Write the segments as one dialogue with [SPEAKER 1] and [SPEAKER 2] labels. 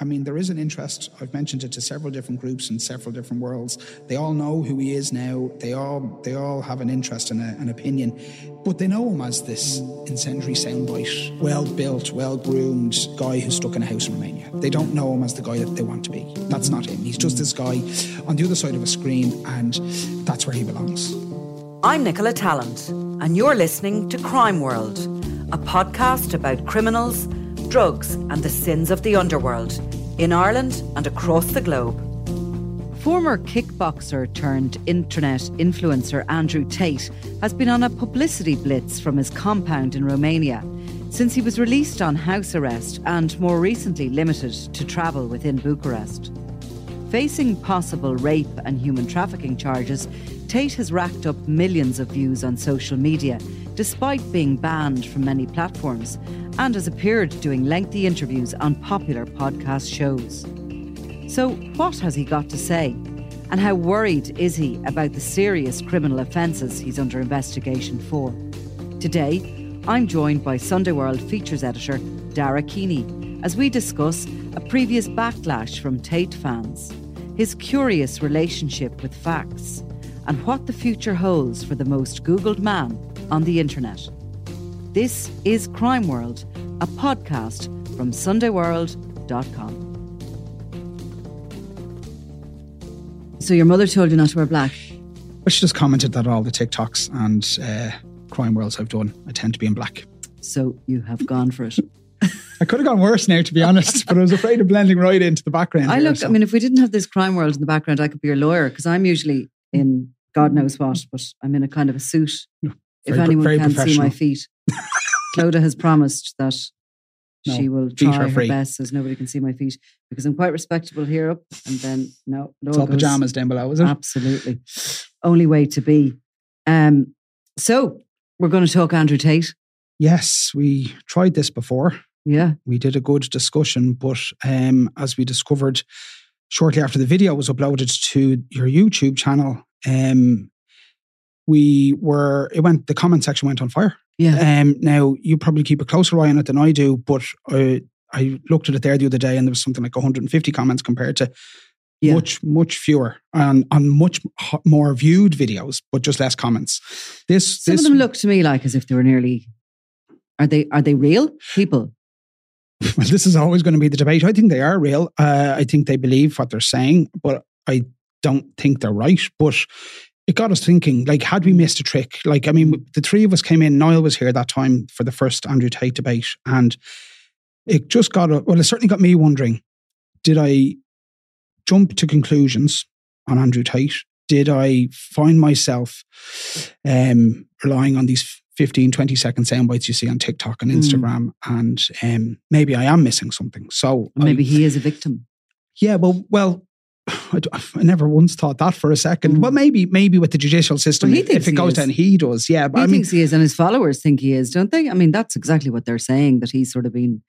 [SPEAKER 1] I mean, there is an interest. I've mentioned it to several different groups in several different worlds. They all know who he is now. They all they all have an interest and a, an opinion, but they know him as this incendiary soundbite, well built, well groomed guy who's stuck in a house in Romania. They don't know him as the guy that they want to be. That's not him. He's just this guy on the other side of a screen, and that's where he belongs.
[SPEAKER 2] I'm Nicola Tallant, and you're listening to Crime World, a podcast about criminals, drugs, and the sins of the underworld in Ireland and across the globe.
[SPEAKER 3] Former kickboxer turned internet influencer Andrew Tate has been on a publicity blitz from his compound in Romania since he was released on house arrest and more recently limited to travel within Bucharest. Facing possible rape and human trafficking charges, Tate has racked up millions of views on social media, despite being banned from many platforms, and has appeared doing lengthy interviews on popular podcast shows. So, what has he got to say? And how worried is he about the serious criminal offences he's under investigation for? Today, I'm joined by Sunday World features editor Daragh Keany as we discuss a previous backlash from Tate fans, his curious relationship with facts, and what the future holds for the most Googled man on the internet. This is Crime World, a podcast from SundayWorld.com. So, your mother told you not to wear black?
[SPEAKER 1] But she just commented that all the TikToks and uh, crime worlds I've done, I tend to be in black.
[SPEAKER 3] So, you have gone for it.
[SPEAKER 1] I could have gone worse now, to be honest, but I was afraid of blending right into the background.
[SPEAKER 3] I
[SPEAKER 1] here,
[SPEAKER 3] look,
[SPEAKER 1] so-
[SPEAKER 3] I mean, if we didn't have this crime world in the background, I could be your lawyer because I'm usually in God knows what, but I'm in a kind of a suit. If
[SPEAKER 1] Very
[SPEAKER 3] anyone
[SPEAKER 1] very
[SPEAKER 3] can't see my feet, Clodagh has promised that
[SPEAKER 1] No,
[SPEAKER 3] she will try her best as nobody can see my feet because I'm quite respectable here up, and then no, it
[SPEAKER 1] it's all
[SPEAKER 3] goes-
[SPEAKER 1] pajamas down below, is it?
[SPEAKER 3] Absolutely, only way to be. Um, so we're going to talk Andrew Tate.
[SPEAKER 1] Yes, we tried this before.
[SPEAKER 3] Yeah,
[SPEAKER 1] We did a good discussion, but um, as we discovered shortly after the video was uploaded to your YouTube channel, um, we were it went the comment section went on fire.
[SPEAKER 3] yeah.
[SPEAKER 1] Um, now you probably keep a closer eye on it than I do, but I I looked at it there the other day, and there was something like 150 comments compared to
[SPEAKER 3] Yeah.
[SPEAKER 1] much much fewer on on much more viewed videos, but just less comments. This
[SPEAKER 3] Some
[SPEAKER 1] this
[SPEAKER 3] of them look to me like as if they were nearly. Are they? Are they real people?
[SPEAKER 1] well, this is always going to be the debate. I think they are real. Uh, I think they believe what they're saying, but I don't think they're right. But it got us thinking, like, had we missed a trick? Like, I mean, the three of us came in, Niall was here that time for the first Andrew Tate debate, and it just got, well, it certainly got me wondering, did I jump to conclusions on Andrew Tate? Did I find myself um, relying on these 15, 20 second sound bites you see on TikTok and
[SPEAKER 3] Mm.
[SPEAKER 1] Instagram? And um, maybe I am missing something. So I-
[SPEAKER 3] Maybe he is a victim.
[SPEAKER 1] yeah, well, well, I, never once thought that for a second.
[SPEAKER 3] Mm.
[SPEAKER 1] Well, maybe, maybe with the judicial system,
[SPEAKER 3] Well, he
[SPEAKER 1] if it goes
[SPEAKER 3] is.
[SPEAKER 1] down, he does. Yeah, but
[SPEAKER 3] he
[SPEAKER 1] I mean,
[SPEAKER 3] thinks he is, and his followers think he is, don't they? I mean, that's exactly what they're saying that he's sort of been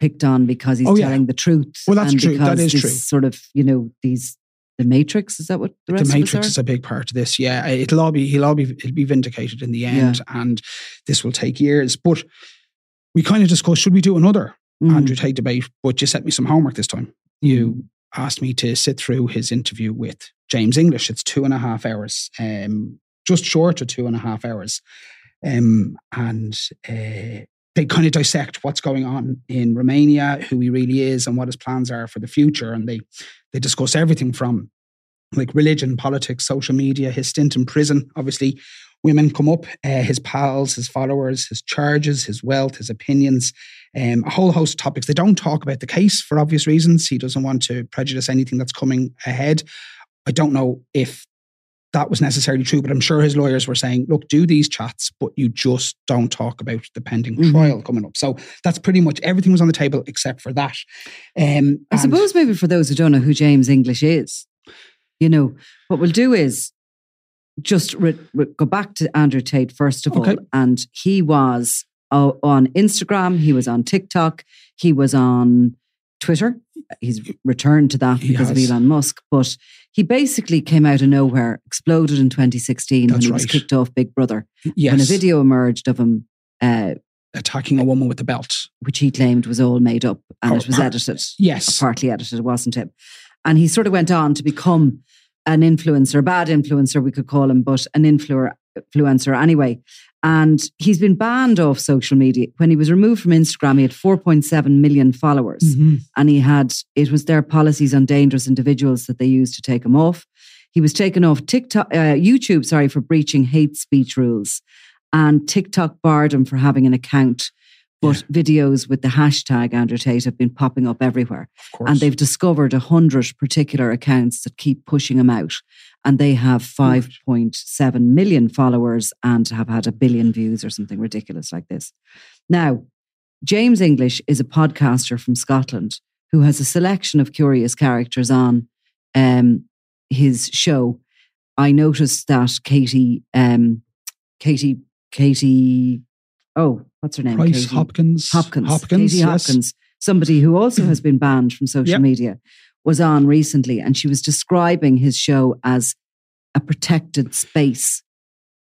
[SPEAKER 3] picked on because he's
[SPEAKER 1] Oh, yeah.
[SPEAKER 3] telling the truth.
[SPEAKER 1] Well, that's
[SPEAKER 3] and
[SPEAKER 1] true. That is true.
[SPEAKER 3] Sort of, you know, these the Matrix. Is that what the rest
[SPEAKER 1] the Matrix is a big part of this. Yeah, it'll all be he'll all be it'll be vindicated in the end, and this will take years. But we kind of discussed should we do another
[SPEAKER 3] Mm.
[SPEAKER 1] Andrew Tate debate? But you set me some homework this time. You asked me to sit through his interview with James English. It's two and a half hours, um, just short of two and a half hours, um, and. Uh, they kind of dissect what's going on in Romania, who he really is, and what his plans are for the future. And they they discuss everything from like religion, politics, social media, his stint in prison. Obviously, women come up, uh, his pals, his followers, his charges, his wealth, his opinions, um, a whole host of topics. They don't talk about the case for obvious reasons. He doesn't want to prejudice anything that's coming ahead. I don't know if that was necessarily true, but I'm sure his lawyers were saying, look, do these chats, but you just don't talk about the pending
[SPEAKER 3] Mhm.
[SPEAKER 1] trial coming up. So that's pretty much everything was on the table except for that. Um,
[SPEAKER 3] I suppose maybe for those who don't know who James English is, you know, what we'll do is just re- re- go back to Andrew Tate first of
[SPEAKER 1] Okay.
[SPEAKER 3] all. And he was on Instagram, he was on TikTok, he was on Twitter. He's returned to that
[SPEAKER 1] He
[SPEAKER 3] because of. Elon Musk. But he basically came out of nowhere, exploded in 2016 when
[SPEAKER 1] That's
[SPEAKER 3] he was kicked off Big Brother.
[SPEAKER 1] yes,
[SPEAKER 3] When a video emerged of him, uh,
[SPEAKER 1] attacking a woman with the belt.
[SPEAKER 3] which he claimed was all made up and
[SPEAKER 1] Or
[SPEAKER 3] it was
[SPEAKER 1] part-
[SPEAKER 3] edited
[SPEAKER 1] Yes.
[SPEAKER 3] partly edited, it wasn't him. And he sort of went on to become an influencer, a bad influencer, we could call him, but an influencer anyway. And he's been banned off social media. When he was removed from Instagram, he had 4.7 million followers.
[SPEAKER 1] Mhm.
[SPEAKER 3] And he had, it was their policies on dangerous individuals that they used to take him off. He was taken off TikTok, uh, YouTube, sorry, for breaching hate speech rules. And TikTok barred him for having an account. But videos with the hashtag Andrew Tate have been popping up everywhere. And they've discovered a hundred particular accounts that keep pushing him out. And they have 5.7 million followers and have had a billion views or something ridiculous like this. Now, James English is a podcaster from Scotland who has a selection of curious characters on um, his show. I noticed that Katie, um, Katie, Katie, oh, what's her name?
[SPEAKER 1] Price
[SPEAKER 3] Katie
[SPEAKER 1] Hopkins.
[SPEAKER 3] Hopkins,
[SPEAKER 1] Hopkins.
[SPEAKER 3] Katie
[SPEAKER 1] yes.
[SPEAKER 3] Hopkins, somebody who also has been banned from social
[SPEAKER 1] Yep.
[SPEAKER 3] media, was on recently, and she was describing his show as a protected space.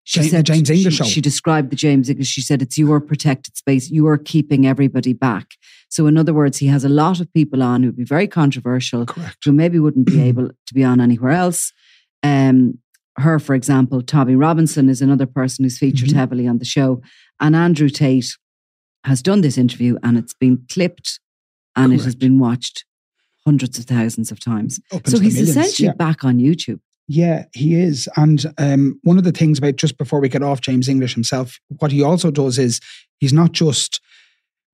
[SPEAKER 3] She
[SPEAKER 1] James- the James English
[SPEAKER 3] she,
[SPEAKER 1] show.
[SPEAKER 3] She described the James English. She said it's your protected space. You are keeping everybody back. So, in other words, he has a lot of people on who would be very controversial,
[SPEAKER 1] Correct.
[SPEAKER 3] who maybe wouldn't be able to be on anywhere else. Um, her, for example, Tommy Robinson is another person who's featured
[SPEAKER 1] Mhm.
[SPEAKER 3] heavily on the show, and Andrew Tate has done this interview, and it's been clipped, and it has been watched hundreds of thousands of times. So he's
[SPEAKER 1] millions,
[SPEAKER 3] essentially
[SPEAKER 1] yeah.
[SPEAKER 3] back on YouTube.
[SPEAKER 1] Yeah, he is. And um, one of the things about just before we get off James English himself, what he also does is he's not just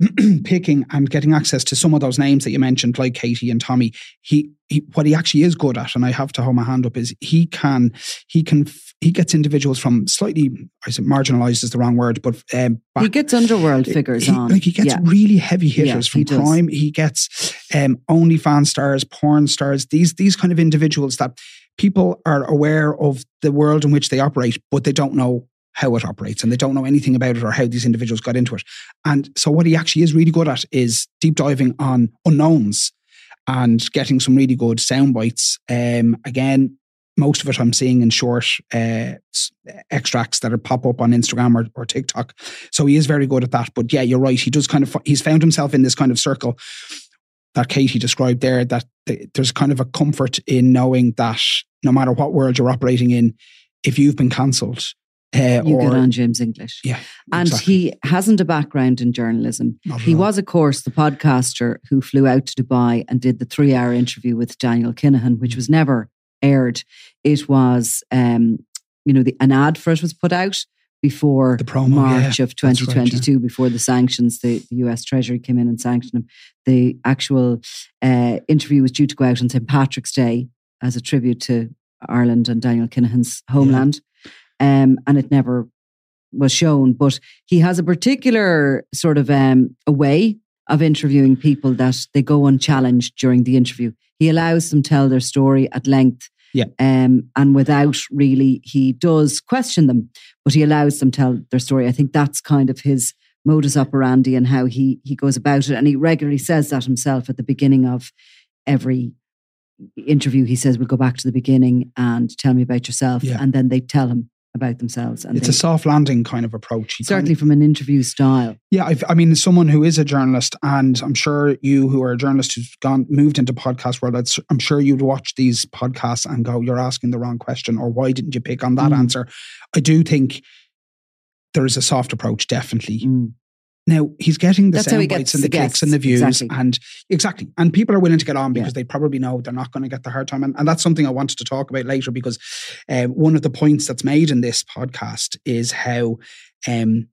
[SPEAKER 1] picking and getting access to some of those names that you mentioned, like Katie and Tommy. He, he what he actually is good at, and I have to hold my hand up, is he can he can he gets individuals from slightly I said marginalized is the wrong word, but um,
[SPEAKER 3] He gets underworld figures
[SPEAKER 1] he,
[SPEAKER 3] on.
[SPEAKER 1] Like he gets
[SPEAKER 3] Yeah.
[SPEAKER 1] really heavy hitters
[SPEAKER 3] Yeah,
[SPEAKER 1] from
[SPEAKER 3] he
[SPEAKER 1] crime. He gets um, OnlyFans stars, porn stars. These these kind of individuals that people are aware of the world in which they operate, but they don't know how it operates and they don't know anything about it or how these individuals got into it. And so what he actually is really good at is deep diving on unknowns and getting some really good sound bites. Um, again, most of it I'm seeing in short uh, extracts that are pop up on Instagram or, or TikTok. So he is very good at that. But yeah, you're right. He does kind of he's found himself in this kind of circle that Katie described there. That there's kind of a comfort in knowing that no matter what world you're operating in, if you've been cancelled, uh,
[SPEAKER 3] you
[SPEAKER 1] or
[SPEAKER 3] get on James English.
[SPEAKER 1] yeah,
[SPEAKER 3] And
[SPEAKER 1] exactly.
[SPEAKER 3] he hasn't a background in journalism. He
[SPEAKER 1] all.
[SPEAKER 3] was, of course, the podcaster who flew out to Dubai and did the three hour interview with Daniel Kinahan, which was never aired. It was, um, you know, the, an ad for it was put out before
[SPEAKER 1] The promo,
[SPEAKER 3] March
[SPEAKER 1] yeah.
[SPEAKER 3] of
[SPEAKER 1] That's right, yeah.
[SPEAKER 3] 2022, before the sanctions, the, the US Treasury came in and sanctioned him. The actual uh, interview was due to go out on St. Patrick's Day as a tribute to Ireland and Daniel Kinahan's homeland. Um, and it never was shown. But he has a particular sort of um, a way of interviewing people that they go unchallenged during the interview. He allows them to tell their story at length.
[SPEAKER 1] Yeah.
[SPEAKER 3] Um, and without really, he does question them, but he allows them tell their story. I think that's kind of his modus operandi and how he he goes about it. And he regularly says that himself at the beginning of every interview, he says, "We'll go back to the beginning and tell me about yourself,"
[SPEAKER 1] Yeah.
[SPEAKER 3] and then they tell him about themselves. And
[SPEAKER 1] It's
[SPEAKER 3] they,
[SPEAKER 1] a soft landing kind of approach. He kind
[SPEAKER 3] certainly
[SPEAKER 1] of-
[SPEAKER 3] from an interview style.
[SPEAKER 1] Yeah, I've, I mean, as someone who is a journalist, and I'm sure you, who are a journalist who's gone moved into podcast world, I'm sure you'd watch these podcasts and go, "You're asking the wrong question," or "Why didn't you pick on that
[SPEAKER 3] Mm.
[SPEAKER 1] answer?" I do think there is a soft approach, definitely.
[SPEAKER 3] Mm.
[SPEAKER 1] Now he's getting the
[SPEAKER 3] That's
[SPEAKER 1] sound bites and the
[SPEAKER 3] the
[SPEAKER 1] clicks and the views,
[SPEAKER 3] exactly.
[SPEAKER 1] and exactly, and people are willing to get on because
[SPEAKER 3] Yeah.
[SPEAKER 1] they probably know they're not going to get the hard time, and, and that's something I wanted to talk about later because um, one of the points that's made in this podcast is how um,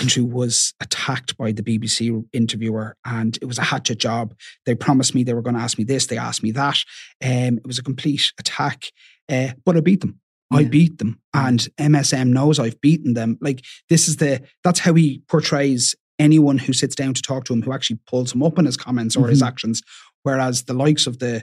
[SPEAKER 1] Andrew was attacked by the BBC interviewer, and it was a hatchet job. They promised me they were going to ask me this, they asked me that. Um, it was a complete attack, uh, but I beat them. I beat them, and MSM knows I've beaten them. Like this is the that's how he portrays anyone who sits down to talk to him, who actually pulls him up in his comments or his
[SPEAKER 3] Mhm.
[SPEAKER 1] actions. Whereas the likes of the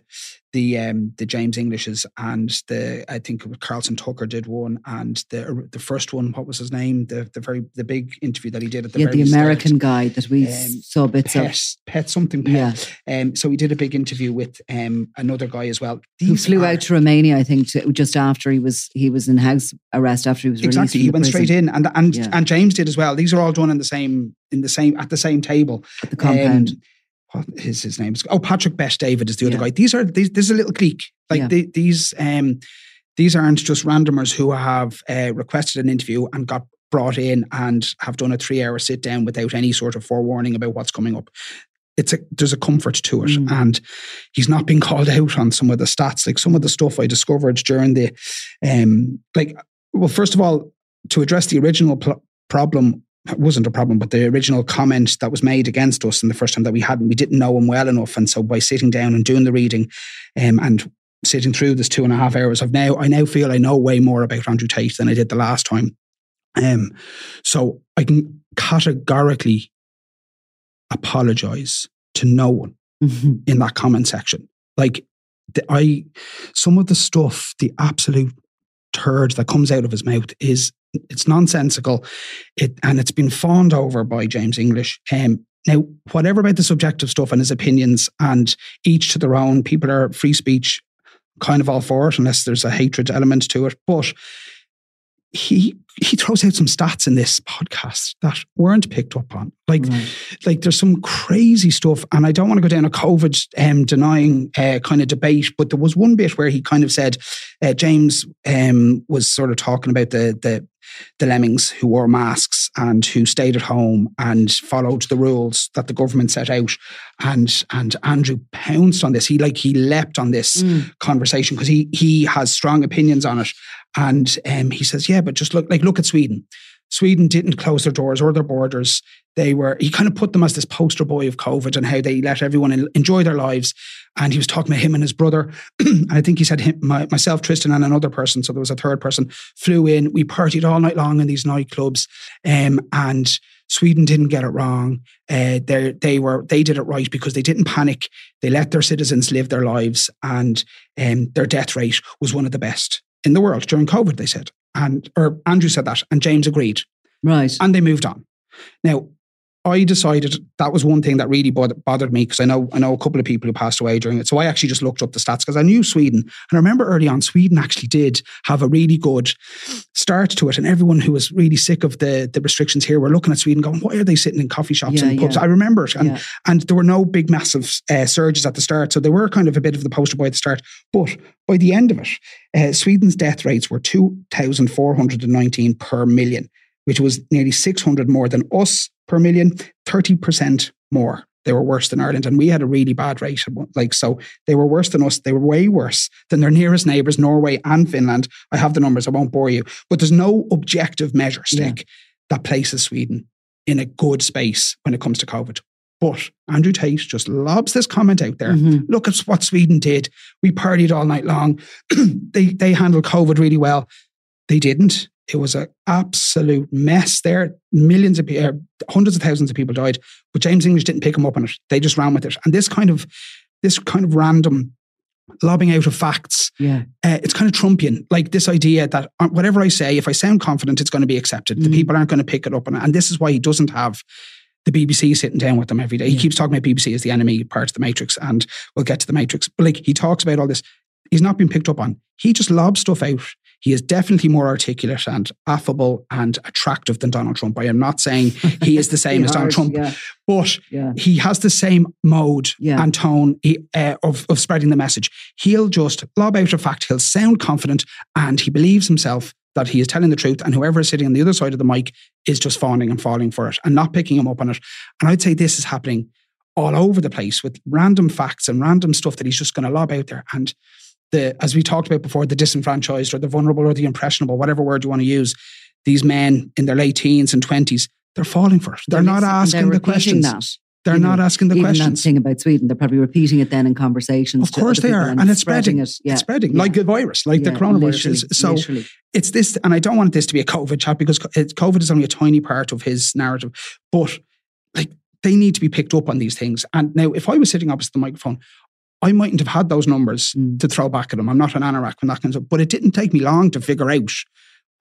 [SPEAKER 1] the um, the James Englishes and the I think it was Carlson Tucker did one, and the the first one, what was his name? The the very the big interview that he did at the
[SPEAKER 3] yeah, the American
[SPEAKER 1] start.
[SPEAKER 3] guy that we
[SPEAKER 1] Um,
[SPEAKER 3] saw bits of,
[SPEAKER 1] Pet, pet something pet.
[SPEAKER 3] yeah,
[SPEAKER 1] Um, so he did a big interview with um, another guy as well.
[SPEAKER 3] who flew
[SPEAKER 1] are-
[SPEAKER 3] out to Romania, I think, to, just after he was he was in house arrest after he was released.
[SPEAKER 1] exactly. He went
[SPEAKER 3] prison
[SPEAKER 1] straight in, and and
[SPEAKER 3] Yeah.
[SPEAKER 1] and James did as well. These are all done in the same in the same at the same table.
[SPEAKER 3] at the compound.
[SPEAKER 1] What is his name? Oh, Patrick Bet-David is the other
[SPEAKER 3] Yeah.
[SPEAKER 1] guy. These are these. This is a little clique. Like
[SPEAKER 3] Yeah.
[SPEAKER 1] the, these. Um, these aren't just randomers who have uh, requested an interview and got brought in and have done a three-hour sit down without any sort of forewarning about what's coming up. It's a there's a comfort to it,
[SPEAKER 3] Mm.
[SPEAKER 1] and he's not being called out on some of the stats. Like some of the stuff I discovered during the, um, like well, first of all, to address the original pl- problem wasn't a problem, but the original comment that was made against us in the first time that we hadn't, we didn't know him well enough. And so by sitting down and doing the reading um, and sitting through this two and a half hours, I've now, I now feel I know way more about Andrew Tate than I did the last time. Um, so I can categorically apologize to no one
[SPEAKER 3] Mhm.
[SPEAKER 1] in that comment section. Like the, I, some of the stuff, the absolute turd that comes out of his mouth is it's nonsensical. It and it's been fawned over by James English. Um, now, whatever about the subjective stuff and his opinions, and each to their own. People are free speech, kind of all for it, unless there's a hatred element to it. But he he throws out some stats in this podcast that weren't picked up on. Like
[SPEAKER 3] Right.
[SPEAKER 1] like there's some crazy stuff, and I don't want to go down a COVID um, denying uh, kind of debate, but there was one bit where he kind of said uh, James um, was sort of talking about the the the lemmings who wore masks and who stayed at home and followed the rules that the government set out, and and Andrew pounced on this. He like he leapt on this
[SPEAKER 3] Mm.
[SPEAKER 1] conversation because he he has strong opinions on it, and um, he says, yeah, but just look like look at Sweden. Sweden didn't close their doors or their borders. They were, he kind of put them as this poster boy of COVID and how they let everyone enjoy their lives. And he was talking about him and his brother. and I think he said him, my, myself, Tristan, and another person. So there was a third person flew in. We partied all night long in these nightclubs. Um, and Sweden didn't get it wrong. Uh, they were they did it right because they didn't panic. They let their citizens live their lives, and um, their death rate was one of the best in the world during COVID. They said, and or Andrew said that, and James agreed
[SPEAKER 3] Right.
[SPEAKER 1] and they moved on. Now, I decided that was one thing that really bod- bothered me because I know I know a couple of people who passed away during it. So I actually just looked up the stats because I knew Sweden, and I remember early on Sweden actually did have a really good start to it, and everyone who was really sick of the the restrictions here were looking at Sweden, going, "Why are they sitting in coffee shops
[SPEAKER 3] Yeah,
[SPEAKER 1] and pubs?"
[SPEAKER 3] yeah.
[SPEAKER 1] I remember it, and
[SPEAKER 3] yeah.
[SPEAKER 1] and there were no big massive uh, surges at the start, so they were kind of a bit of the poster boy at the start. But by the end of it, uh, Sweden's death rates were two thousand four hundred and nineteen per million which was nearly 600 more than us per million, 30% more. They were worse than Ireland. And we had a really bad rate. Like, so they were worse than us. They were way worse than their nearest neighbours, Norway and Finland. I have the numbers. I won't bore you. But there's no objective measure stick that places Sweden in a good space when it comes to COVID. But Andrew Tate just lobs this comment out there.
[SPEAKER 3] Mhm.
[SPEAKER 1] Look at what Sweden did. We partied all night long. they they handled COVID really well. They didn't. It was an absolute mess there. Millions of people, hundreds of thousands of people died. But James English didn't pick him up on it. They just ran with it. And this kind of this kind of random lobbing out of facts
[SPEAKER 3] Yeah.
[SPEAKER 1] uh, it's kind of Trumpian, like this idea that uh, whatever I say, if I sound confident, it's going to be accepted. The
[SPEAKER 3] Mm.
[SPEAKER 1] people aren't going to pick it up. And, and this is why he doesn't have the BBC sitting down with them every day. He keeps talking about BBC as the enemy part of the Matrix, and we'll get to the Matrix. But like he talks about all this, he's not been picked up on. He just lobs stuff out. He is definitely more articulate and affable and attractive than Donald Trump. I am not saying he is the same as Donald Trump,
[SPEAKER 3] Yeah.
[SPEAKER 1] but
[SPEAKER 3] Yeah.
[SPEAKER 1] he has the same mode
[SPEAKER 3] Yeah.
[SPEAKER 1] and tone uh, of, of spreading the message. He'll just lob out a fact, he'll sound confident, and he believes himself that he is telling the truth, and whoever is sitting on the other side of the mic is just fawning and falling for it and not picking him up on it. And I'd say this is happening all over the place with random facts and random stuff that he's just going to lob out there. And the, as we talked about before, the disenfranchised or the vulnerable or the impressionable, whatever word you want to use, these men in their late teens and twenties, they're falling for it. They're, not asking
[SPEAKER 3] they're
[SPEAKER 1] the questions.
[SPEAKER 3] That.
[SPEAKER 1] They're not asking the
[SPEAKER 3] even
[SPEAKER 1] questions.
[SPEAKER 3] that thing about Sweden, they're probably repeating it then in conversations.
[SPEAKER 1] Of course they are, and it's spreading.
[SPEAKER 3] It. Yeah.
[SPEAKER 1] It's spreading
[SPEAKER 3] Yeah.
[SPEAKER 1] like a virus, like the coronavirus is. So
[SPEAKER 3] literally.
[SPEAKER 1] it's this, and I don't want this to be a COVID chat because COVID is only a tiny part of his narrative. But like they need to be picked up on these things. And now, if I was sitting opposite the microphone, I mightn't have had those numbers
[SPEAKER 3] Mm.
[SPEAKER 1] to throw back at him. I'm not an anorak when that kind of stuff. But it didn't take me long to figure out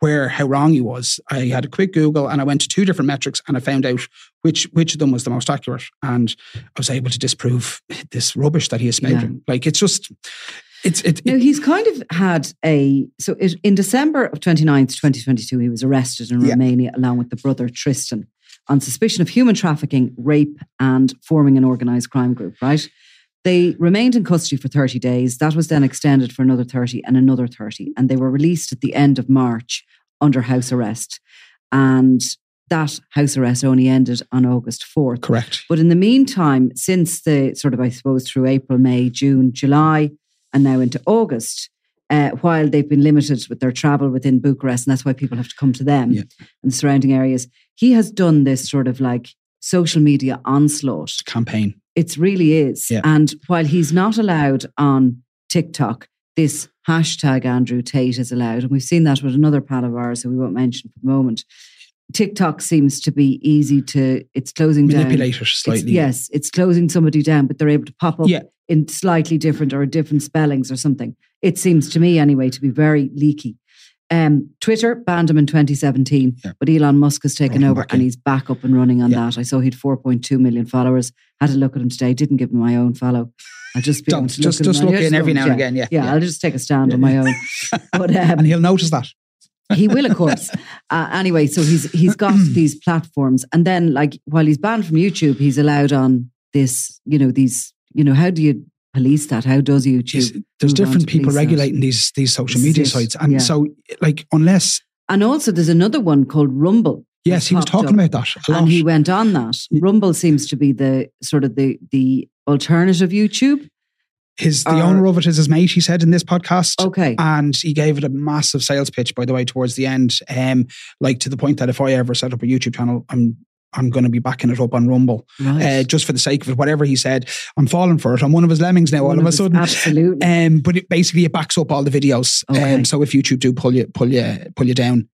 [SPEAKER 1] where how wrong he was. I had a quick Google and I went to two different metrics and I found out which which of them was the most accurate. And I was able to disprove this rubbish that he is spouting. Like it's just it's it,
[SPEAKER 3] Now
[SPEAKER 1] it
[SPEAKER 3] he's kind of had a so it, in December of 29th, 2022, he was arrested in
[SPEAKER 1] Yeah.
[SPEAKER 3] Romania along with the brother Tristan on suspicion of human trafficking, rape, and forming an organized crime group. Right? They remained in custody for 30 days. That was then extended for another 30 and another 30, and they were released at the end of March under house arrest. And that house arrest only ended on August 4th.
[SPEAKER 1] correct.
[SPEAKER 3] But in the meantime, since the sort of, I suppose, through April, May, June, July, and now into August, uh, while they've been limited with their travel within Bucharest, and that's why people have to come to them
[SPEAKER 1] Yeah.
[SPEAKER 3] and the surrounding areas, he has done this sort of like social media onslaught.
[SPEAKER 1] Campaign.
[SPEAKER 3] It really is.
[SPEAKER 1] Yeah.
[SPEAKER 3] And while he's not allowed on TikTok, this hashtag Andrew Tate is allowed. And we've seen that with another pal of ours who we won't mention for the moment. TikTok seems to be easy to, it's closing down.
[SPEAKER 1] Manipulate it
[SPEAKER 3] It's-
[SPEAKER 1] slightly.
[SPEAKER 3] yes, it's closing somebody down, but they're able to pop up
[SPEAKER 1] Yeah.
[SPEAKER 3] in slightly different or different spellings or something. It seems to me, anyway, to be very leaky. Um, Twitter banned him in 2017,
[SPEAKER 1] Yeah.
[SPEAKER 3] but Elon Musk has taken over and he's back up and running on
[SPEAKER 1] Yeah.
[SPEAKER 3] that. I saw he had 4.2 million followers. Had a look at him today. Didn't give him my own follow. I'll just be
[SPEAKER 1] Don't
[SPEAKER 3] to
[SPEAKER 1] just
[SPEAKER 3] look
[SPEAKER 1] just look in every now and again. Yeah.
[SPEAKER 3] Yeah, I'll just take a stand on my own. But um,
[SPEAKER 1] and he'll notice that.
[SPEAKER 3] he will, of course. Uh, anyway, so he's he's got these platforms, and then like while he's banned from YouTube, he's allowed on this. You know these. You know how do you police that? How does YouTube?
[SPEAKER 1] There's, there's different people
[SPEAKER 3] that?
[SPEAKER 1] regulating these these social media sites, and
[SPEAKER 3] Yeah.
[SPEAKER 1] so like unless
[SPEAKER 3] And also, there's another one called Rumble.
[SPEAKER 1] yes, he was talking about that a lot.
[SPEAKER 3] and he went on that. Rumble seems to be the sort of the the alternative YouTube.
[SPEAKER 1] his the owner of it is his mate. He said in this podcast.
[SPEAKER 3] Okay,
[SPEAKER 1] And he gave it a massive sales pitch, by the way, towards the end. Um, like to the point that if I ever set up a YouTube channel, I'm I'm going to be backing it up on Rumble,
[SPEAKER 3] right.
[SPEAKER 1] uh, just for the sake of it. Whatever he said, I'm falling for it. I'm one of his lemmings now.
[SPEAKER 3] One
[SPEAKER 1] all of a
[SPEAKER 3] his-
[SPEAKER 1] sudden,
[SPEAKER 3] absolutely.
[SPEAKER 1] Um, but it basically it backs up all the videos.
[SPEAKER 3] Okay.
[SPEAKER 1] Um, so if YouTube do pull you pull you pull you down,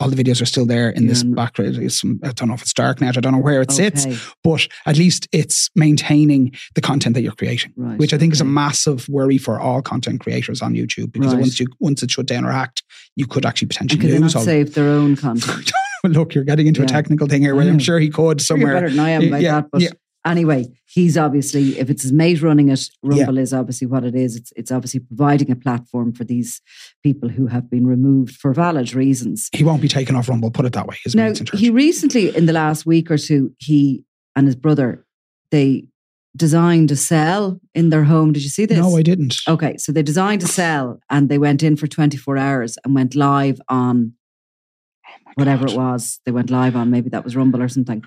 [SPEAKER 1] all the videos are still there in this
[SPEAKER 3] Yeah.
[SPEAKER 1] background. It's I don't know if it's dark darknet. I don't know where it sits, but at least it's maintaining the content that you're creating,
[SPEAKER 3] Right,
[SPEAKER 1] which I think is a massive worry for all content creators on YouTube because
[SPEAKER 3] Right.
[SPEAKER 1] once you once it's shut down or hacked, you could actually potentially
[SPEAKER 3] can they not
[SPEAKER 1] lose all.
[SPEAKER 3] save their own content?
[SPEAKER 1] Look, you're getting into a technical thing here. Where I'm
[SPEAKER 3] mm.
[SPEAKER 1] sure he could
[SPEAKER 3] You're
[SPEAKER 1] somewhere.
[SPEAKER 3] better than I am about
[SPEAKER 1] Yeah,
[SPEAKER 3] that. But
[SPEAKER 1] yeah.
[SPEAKER 3] anyway, he's obviously, if it's his mate running it, Rumble is obviously what it is. It's, it's obviously providing a platform for these people who have been removed for valid reasons.
[SPEAKER 1] He won't be taken off Rumble. Put it that way.
[SPEAKER 3] Now, he recently, in the last week or two, he and his brother, they designed a cell in their home. Did you see this?
[SPEAKER 1] no, I didn't.
[SPEAKER 3] Okay, so they designed a cell and they went in for 24 hours and went live on whatever
[SPEAKER 1] God.
[SPEAKER 3] it was. They went live on, maybe that was Rumble or something,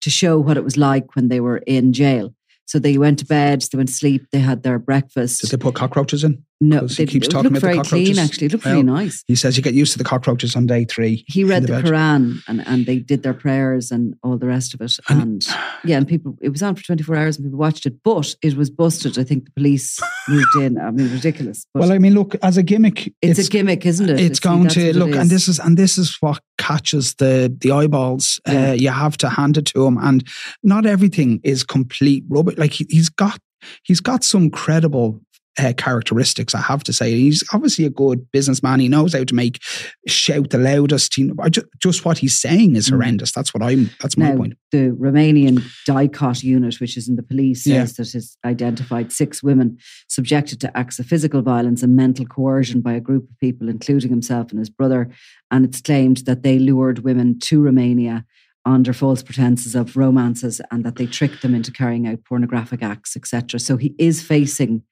[SPEAKER 3] to show what it was like when they were in jail. So they went to bed, they went to sleep, they had their breakfast.
[SPEAKER 1] Did they put cockroaches in?
[SPEAKER 3] No,
[SPEAKER 1] he keeps
[SPEAKER 3] it
[SPEAKER 1] talking about the
[SPEAKER 3] very clean actually. It looked
[SPEAKER 1] Well,
[SPEAKER 3] really nice.
[SPEAKER 1] He says you get used to the cockroaches on day three.
[SPEAKER 3] He read the,
[SPEAKER 1] bed.
[SPEAKER 3] Quran and, and they did their prayers and all the rest of it.
[SPEAKER 1] And-
[SPEAKER 3] And, yeah, and people, it was on for 24 hours and people watched it, but it was busted. I think the police moved in. I mean, ridiculous. But
[SPEAKER 1] Well, I mean, look, as a gimmick,
[SPEAKER 3] it's, a gimmick, isn't it?
[SPEAKER 1] It's
[SPEAKER 3] See,
[SPEAKER 1] going to look, and this is and this is what catches the the eyeballs.
[SPEAKER 3] Yeah.
[SPEAKER 1] Uh, you have to hand it to him, and not everything is complete rubbish. Like he, he's got he's got some credible uh, characteristics. I have to say, he's obviously a good businessman. He knows how to make shout the loudest. He, just, just what he's saying is mm. horrendous. That's what I'm. That's my
[SPEAKER 3] now,
[SPEAKER 1] point.
[SPEAKER 3] The Romanian DIICOT unit, which is in the police, says yeah. that has identified six women subjected to acts of physical violence and mental coercion by a group of people, including himself and his brother. And it's claimed that they lured women to Romania under false pretenses of romances and that they tricked them into carrying out pornographic acts, etc. So he is facing,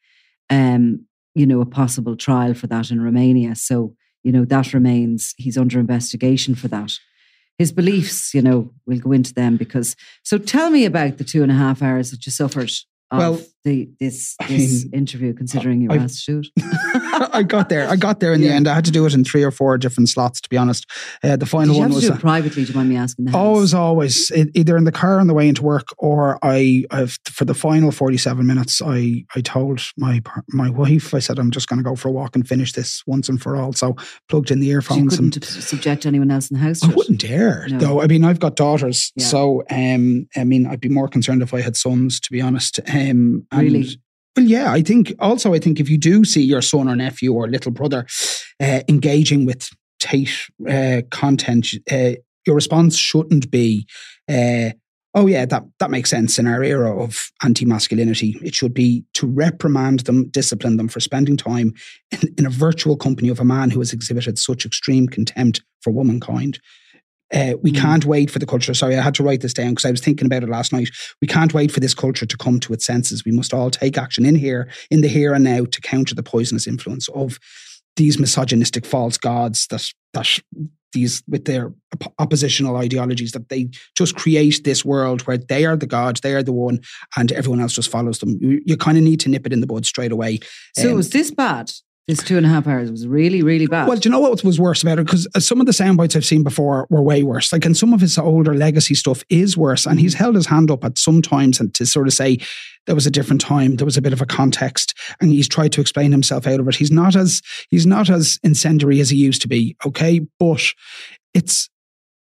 [SPEAKER 3] um, you know, a possible trial for that in Romania. So you know that remains. He's under investigation for that. His beliefs, you know, we'll go into them because. So tell me about the two and a half hours that you suffered well, the this this mean, interview, considering you asked shoot?
[SPEAKER 1] I got there. I got there in yeah. the end. I had to do it in three or four different slots. To be honest, uh, the final one was
[SPEAKER 3] it privately. Do you mind me asking?
[SPEAKER 1] The always, always, either in the car on the way into work, or I, I've, for the final forty-seven minutes, I, I told my my wife, I said, I'm just going to go for a walk and finish this once and for all. So plugged in the earphones.
[SPEAKER 3] So and, subject anyone else in the house. I
[SPEAKER 1] wouldn't dare, no. though. I mean, I've got daughters, yeah. so um, I mean, I'd be more concerned if I had sons, to be honest. Um,
[SPEAKER 3] really
[SPEAKER 1] really? Well, yeah, I think also, I think if you do see your son or nephew or little brother uh, engaging with Tate uh, content, uh, your response shouldn't be, uh, oh, yeah, that, that makes sense in our era of anti masculinity. It should be to reprimand them, discipline them for spending time in, in a virtual company of a man who has exhibited such extreme contempt for womankind. Uh, we mm. can't wait for the culture. Sorry, I had to write this down because I was thinking about it last night. We can't wait for this culture to come to its senses. We must all take action in here, in the here and now, to counter the poisonous influence of these misogynistic false gods that that these with their op- oppositional ideologies that they just create this world where they are the gods, they are the one, and everyone else just follows them. You, you kind of need to nip it in the bud straight away.
[SPEAKER 3] So um, was this bad? This two and a half hours It was really, really bad.
[SPEAKER 1] Well, do you know what was worse about it? Because uh, some of the sound bites I've seen before were way worse. Like, and some of his older legacy stuff is worse. And he's held his hand up at some times and to sort of say there was a different time, there was a bit of a context, and he's tried to explain himself out of it. He's not as he's not as incendiary as he used to be. Okay, but it's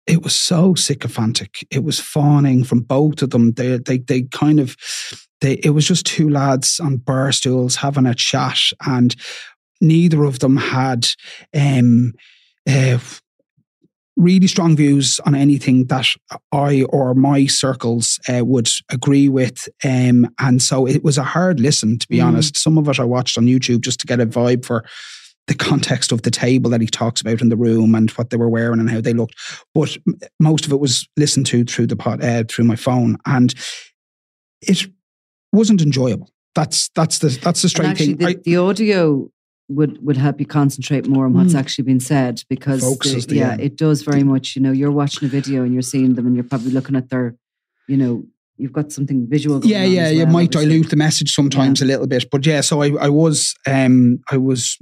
[SPEAKER 1] it was so sycophantic. It was fawning from both of them. They they they kind of they it was just two lads on bar stools having a chat and neither of them had um, uh, really strong views on anything that I or my circles uh, would agree with. Um, and so it was a hard listen, to be mm. honest. Some of it I watched on YouTube just to get a vibe for the context of the table that he talks about in the room and what they were wearing and how they looked. But most of it was listened to through the pod, uh, through my phone, and it wasn't enjoyable. That's that's the that's the straight thing.
[SPEAKER 3] The, I, the audio would would help you concentrate more on what's mm. actually been said because the, the, yeah, it does very much. You know, you're watching a video and you're seeing them, and you're probably looking at their, you know, you've got something visual.
[SPEAKER 1] yeah, yeah,
[SPEAKER 3] well,
[SPEAKER 1] you might obviously. dilute the message sometimes yeah. a little bit, but yeah. So I, I was, um, I was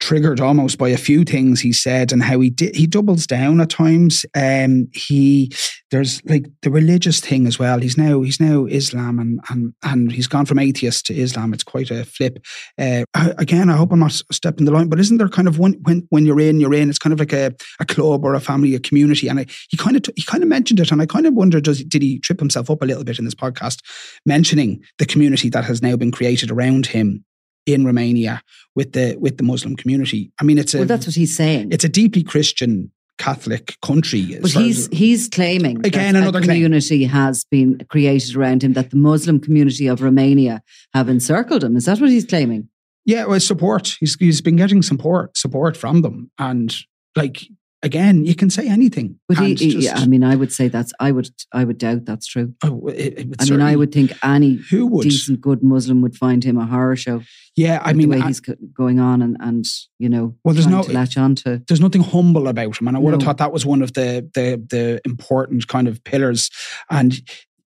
[SPEAKER 1] triggered almost by a few things he said and how he did he doubles down at times. Um he there's like the religious thing as well. He's now he's now islam and and and he's gone from atheist to islam. It's quite a flip. Uh again i hope i'm not stepping the line but isn't there kind of when when, when you're in you're in it's kind of like a, a club or a family a community. And I, he kind of he kind of mentioned it and i kind of wonder does did he trip himself up a little bit in this podcast mentioning the community that has now been created around him in Romania with the with the Muslim community. I mean, it's a
[SPEAKER 3] well, that's what he's saying.
[SPEAKER 1] It's a deeply Christian Catholic country.
[SPEAKER 3] But he's he's claiming
[SPEAKER 1] again another
[SPEAKER 3] community claim. has been created around him that the Muslim community of Romania have encircled him. Is that what he's claiming?
[SPEAKER 1] Yeah, well, support. He's he's been getting support support from them, and like again, you can say anything.
[SPEAKER 3] But he, just, I mean, I would say that's. I would. I would doubt that's true.
[SPEAKER 1] Oh, it, it
[SPEAKER 3] I mean, I would think any who would, decent, good Muslim would find him a horror show.
[SPEAKER 1] Yeah, I mean,
[SPEAKER 3] the way I, he's going on and and you know,
[SPEAKER 1] well, there's no
[SPEAKER 3] latch on to.
[SPEAKER 1] There's nothing humble about him, and I would no. have thought that was one of the the the important kind of pillars. And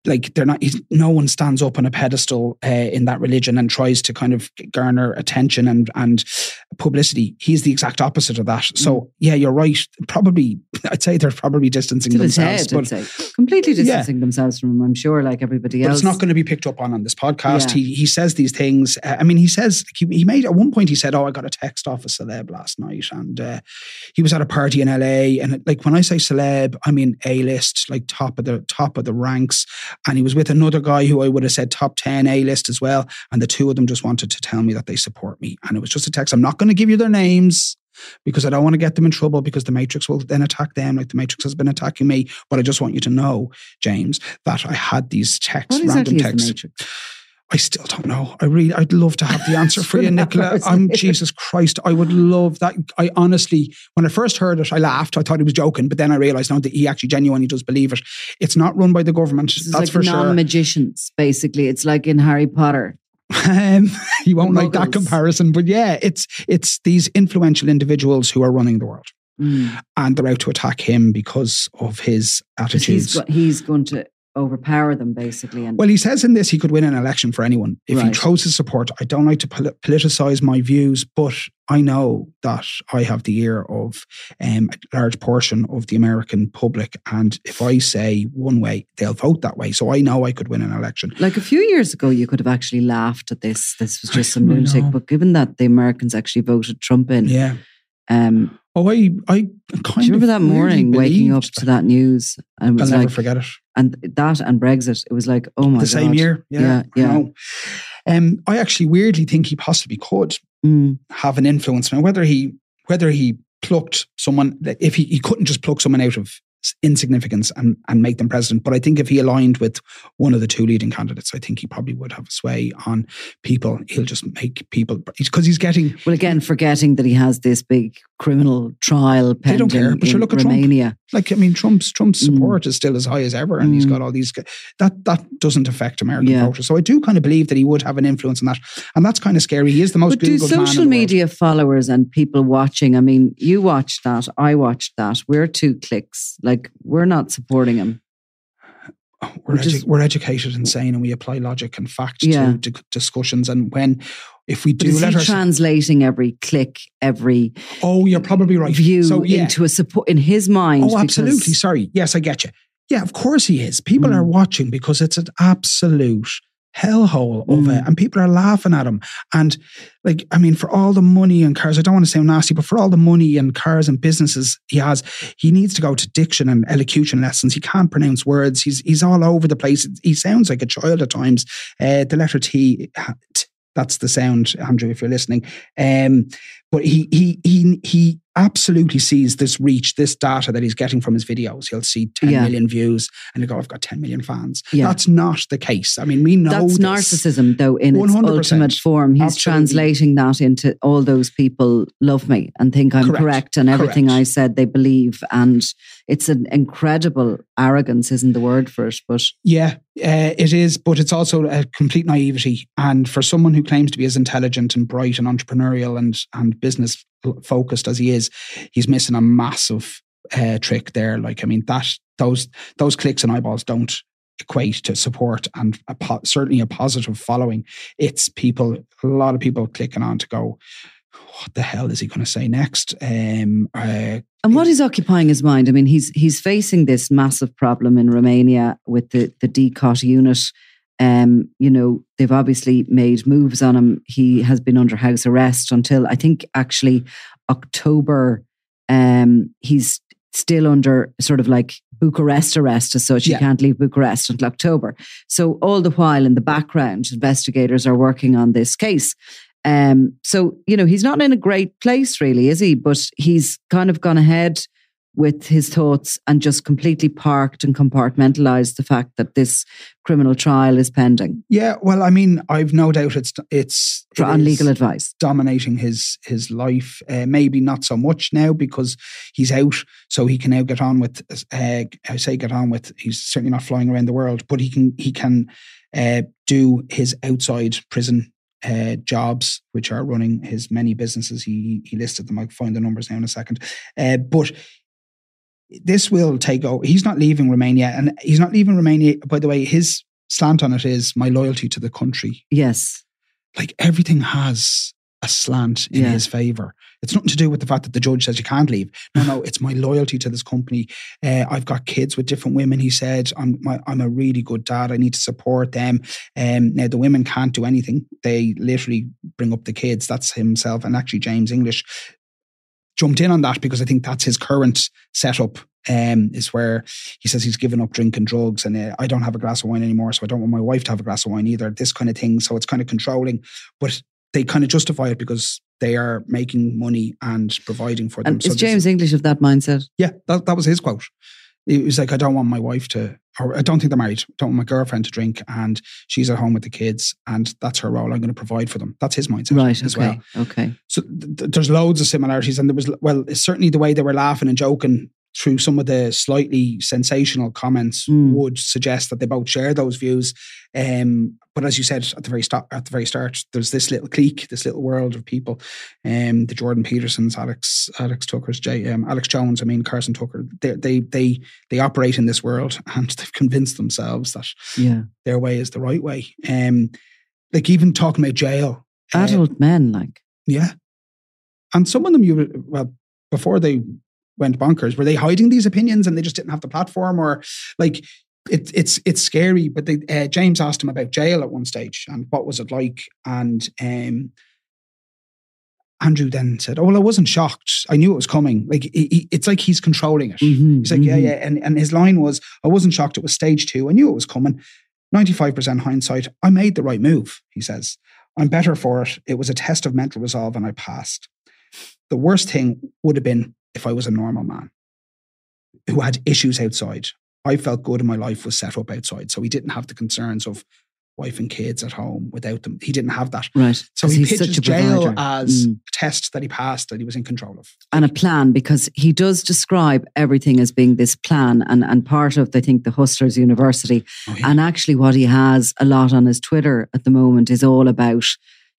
[SPEAKER 1] like they're not no one stands up on a pedestal uh, in that religion and tries to kind of garner attention and and publicity. He's the exact opposite of that. So mm. yeah you're right. Probably i'd say they're probably distancing themselves
[SPEAKER 3] head, but completely distancing yeah. themselves from him i'm sure like everybody
[SPEAKER 1] but
[SPEAKER 3] else
[SPEAKER 1] it's not going to be picked up on on this podcast. Yeah. he he says these things. Uh, i mean he says he, he, made at one point he said oh i got a text off a celeb last night and uh, he was at a party in la and like when i say celeb i mean a list like top of the top of the ranks and he was with another guy who I would have said top 10 A list as well. And the two of them just wanted to tell me that they support me. And it was just a text. I'm not going to give you their names because I don't want to get them in trouble because the Matrix will then attack them like the Matrix has been attacking me. But I just want you to know, James, that I had these texts,
[SPEAKER 3] What
[SPEAKER 1] random
[SPEAKER 3] exactly is the
[SPEAKER 1] texts. I still don't know. I really, I'd love to have the answer for you, Nicola. I'm Jesus Christ. I would love that. I honestly, when I first heard it, I laughed. I thought he was joking, but then I realized now that he actually genuinely does believe it. It's not run by the government.
[SPEAKER 3] This
[SPEAKER 1] That's
[SPEAKER 3] like
[SPEAKER 1] for sure.
[SPEAKER 3] non-magicians, basically. It's like in Harry Potter.
[SPEAKER 1] Um, you won't like that comparison, but yeah, it's it's these influential individuals who are running the world,
[SPEAKER 3] Mm.
[SPEAKER 1] and they're out to attack him because of his attitudes.
[SPEAKER 3] He's, go- he's going to overpower them, basically. And
[SPEAKER 1] Well, he says in this he could win an election for anyone if he chose his support. I don't like to poli- politicize my views, but I know that I have the ear of um, a large portion of the American public, and if I say one way, they'll vote that way. So I know I could win an election.
[SPEAKER 3] like a few years ago, you could have actually laughed at this. This was just some lunatic. But given that the Americans actually voted Trump in,
[SPEAKER 1] Yeah.
[SPEAKER 3] um,
[SPEAKER 1] Oh, I, I kind
[SPEAKER 3] remember that morning waking up to that news? And it
[SPEAKER 1] I'll
[SPEAKER 3] was
[SPEAKER 1] never
[SPEAKER 3] like,
[SPEAKER 1] forget it.
[SPEAKER 3] and that and Brexit, it was like, oh my
[SPEAKER 1] the
[SPEAKER 3] God.
[SPEAKER 1] same year. Yeah,
[SPEAKER 3] Yeah,
[SPEAKER 1] I. Um, I actually weirdly think he possibly could
[SPEAKER 3] Mm,
[SPEAKER 1] have an influence now. Whether he whether he plucked someone, if he, he couldn't just pluck someone out of insignificance and, and make them president, but I think if he aligned with one of the two leading candidates, I think he probably would have a sway on people. He'll just make people because he's getting.
[SPEAKER 3] well, again, forgetting that he has this big criminal trial
[SPEAKER 1] They don't
[SPEAKER 3] pending
[SPEAKER 1] care, but
[SPEAKER 3] in
[SPEAKER 1] look at Trump.
[SPEAKER 3] Romania.
[SPEAKER 1] Like I mean, Trump's Trump's
[SPEAKER 3] Mm.
[SPEAKER 1] support is still as high as ever, and he's got all these. That that doesn't affect American
[SPEAKER 3] Yeah.
[SPEAKER 1] voters. So I do kind of believe that he would have an influence on that, and that's kind of scary. He is the most
[SPEAKER 3] But do
[SPEAKER 1] Googled man in
[SPEAKER 3] social
[SPEAKER 1] the world.
[SPEAKER 3] media followers and people watching? I mean, you watched that, I watched that. We're two clicks. Like we're not supporting him.
[SPEAKER 1] we're,
[SPEAKER 3] Which
[SPEAKER 1] edu- we're educated and sane and we apply logic and fact
[SPEAKER 3] Yeah.
[SPEAKER 1] to di- discussions and when if we do let
[SPEAKER 3] he
[SPEAKER 1] our
[SPEAKER 3] translating every click, every
[SPEAKER 1] oh you're probably right
[SPEAKER 3] view
[SPEAKER 1] so yeah
[SPEAKER 3] into a support in his mind?
[SPEAKER 1] oh
[SPEAKER 3] because-
[SPEAKER 1] absolutely sorry yes I get you yeah of course he is people
[SPEAKER 3] Mm.
[SPEAKER 1] are watching because it's an absolute hellhole of
[SPEAKER 3] Mm.
[SPEAKER 1] it and people are laughing at him. And like I mean for all the money and cars I don't want to sound nasty but for all the money and cars and businesses he has he needs to go to diction and elocution lessons. He can't pronounce words. He's he's all over the place. He sounds like a child at times. Uh, the letter T, t that's the sound Andrew if you're listening. Um but he he he he absolutely sees this reach this data that he's getting from his videos he'll see ten million
[SPEAKER 3] Yeah.
[SPEAKER 1] views and he'll go I've got 10 million fans
[SPEAKER 3] Yeah.
[SPEAKER 1] that's not the case I mean we know
[SPEAKER 3] That's
[SPEAKER 1] this.
[SPEAKER 3] narcissism, though, in its
[SPEAKER 1] 100%.
[SPEAKER 3] ultimate form. He's
[SPEAKER 1] Absolutely.
[SPEAKER 3] translating that into all those people love me and think I'm
[SPEAKER 1] Correct.
[SPEAKER 3] correct, and everything
[SPEAKER 1] Correct.
[SPEAKER 3] I said they believe. And it's an incredible arrogance, isn't the word for it? But
[SPEAKER 1] Yeah, uh, it is, but it's also a complete naivety. And for someone who claims to be as intelligent and bright and entrepreneurial and and business focused as he is, he's missing a massive uh, trick there. Like, I mean, that those those clicks and eyeballs don't equate to support and a po- certainly a positive following. It's people, a lot of people clicking on to go. What the hell is he going to say next? Um, uh,
[SPEAKER 3] and what is occupying his mind? I mean, he's he's facing this massive problem in Romania with the the DIICOT unit. Um, you know, they've obviously made moves on him. He has been under house arrest until I think actually October. Um, he's still under sort of like Bucharest arrest as such.
[SPEAKER 1] Yeah.
[SPEAKER 3] He can't leave Bucharest until October. So all the while in the background, investigators are working on this case. Um, so you know he's not in a great place, really, is he? But he's kind of gone ahead with his thoughts and just completely parked and compartmentalized the fact that this criminal trial is pending
[SPEAKER 1] yeah, well, I mean, I've no doubt it's it's
[SPEAKER 3] for
[SPEAKER 1] it
[SPEAKER 3] on legal advice.
[SPEAKER 1] dominating his his life. Uh, maybe not so much now because he's out, so he can now get on with. Uh, I say get on with. He's certainly not flying around the world, but he can he can uh, do his outside prison. Uh, jobs which are running his many businesses. He he listed them. I'll find the numbers now in a second. Uh, but this will take over he's not leaving romania and he's not leaving romania by the way his slant on it is my loyalty to the country.
[SPEAKER 3] Yes,
[SPEAKER 1] like everything has a slant in
[SPEAKER 3] Yeah.
[SPEAKER 1] his favor. It's nothing to do with the fact that the judge says you can't leave. No, no, it's my loyalty to this company. Uh, I've got kids with different women. He said, "I'm my, I'm a really good dad. I need to support them." Um, now the women can't do anything. They literally bring up the kids. That's himself and actually James English jumped in on that because I think that's his current setup Um, is where he says he's given up drinking drugs and uh, I don't have a glass of wine anymore, so I don't want my wife to have a glass of wine either. This kind of thing. So it's kind of controlling, but they kind of justify it because they are making money and providing for them.
[SPEAKER 3] And
[SPEAKER 1] So
[SPEAKER 3] is James English of that mindset?
[SPEAKER 1] yeah, that, that was his quote. He was like, I don't want my wife to, or I don't think they're married. I don't want my girlfriend to drink, and she's at home with the kids, and that's her role. I'm going to provide for them. That's his mindset
[SPEAKER 3] Right.
[SPEAKER 1] as
[SPEAKER 3] Okay.
[SPEAKER 1] well.
[SPEAKER 3] Okay.
[SPEAKER 1] So th- th- there's loads of similarities, and there was well, certainly the way they were laughing and joking through some of the slightly sensational comments
[SPEAKER 3] Mm.
[SPEAKER 1] would suggest that they both share those views. Um, but as you said at the very start, at the very start, there's this little clique, this little world of people. Um, the Jordan Petersons, Alex, Alex Tucker's, Jay, um, Alex Jones. I mean, Carson Tucker. They they they they operate in this world, and they've convinced themselves that
[SPEAKER 3] Yeah.
[SPEAKER 1] their way is the right way. Um, like even talking about jail, uh,
[SPEAKER 3] Adult men, like.
[SPEAKER 1] yeah. And some of them, you well, before they went bonkers, were they hiding these opinions and they just didn't have the platform, or like it, it's it's scary. But they, uh, James asked him about jail at one stage and what was it like, and um, Andrew then said, "Oh well, I wasn't shocked. I knew it was coming. Like he, he- it's like he's controlling it.
[SPEAKER 3] Mhm,
[SPEAKER 1] He's like, yeah,
[SPEAKER 3] mhm.
[SPEAKER 1] yeah. And, and his line was, I wasn't shocked. It was stage two. I knew it was coming. 95% hindsight. I made the right move, he says. I'm better for it. It was a test of mental resolve and I passed. The worst thing would have been if I was a normal man who had issues outside. I felt good and my life was set up outside. So he didn't have the concerns of wife and kids at home without them. He didn't have that.
[SPEAKER 3] Right.
[SPEAKER 1] So he
[SPEAKER 3] he's
[SPEAKER 1] pitches jail
[SPEAKER 3] provider.
[SPEAKER 1] as
[SPEAKER 3] Mm.
[SPEAKER 1] a test that he passed that he was in control of.
[SPEAKER 3] and a plan because he does describe everything as being this plan and, and part of I think the Hustlers University
[SPEAKER 1] Oh, yeah.
[SPEAKER 3] and actually what he has a lot on his Twitter at the moment is all about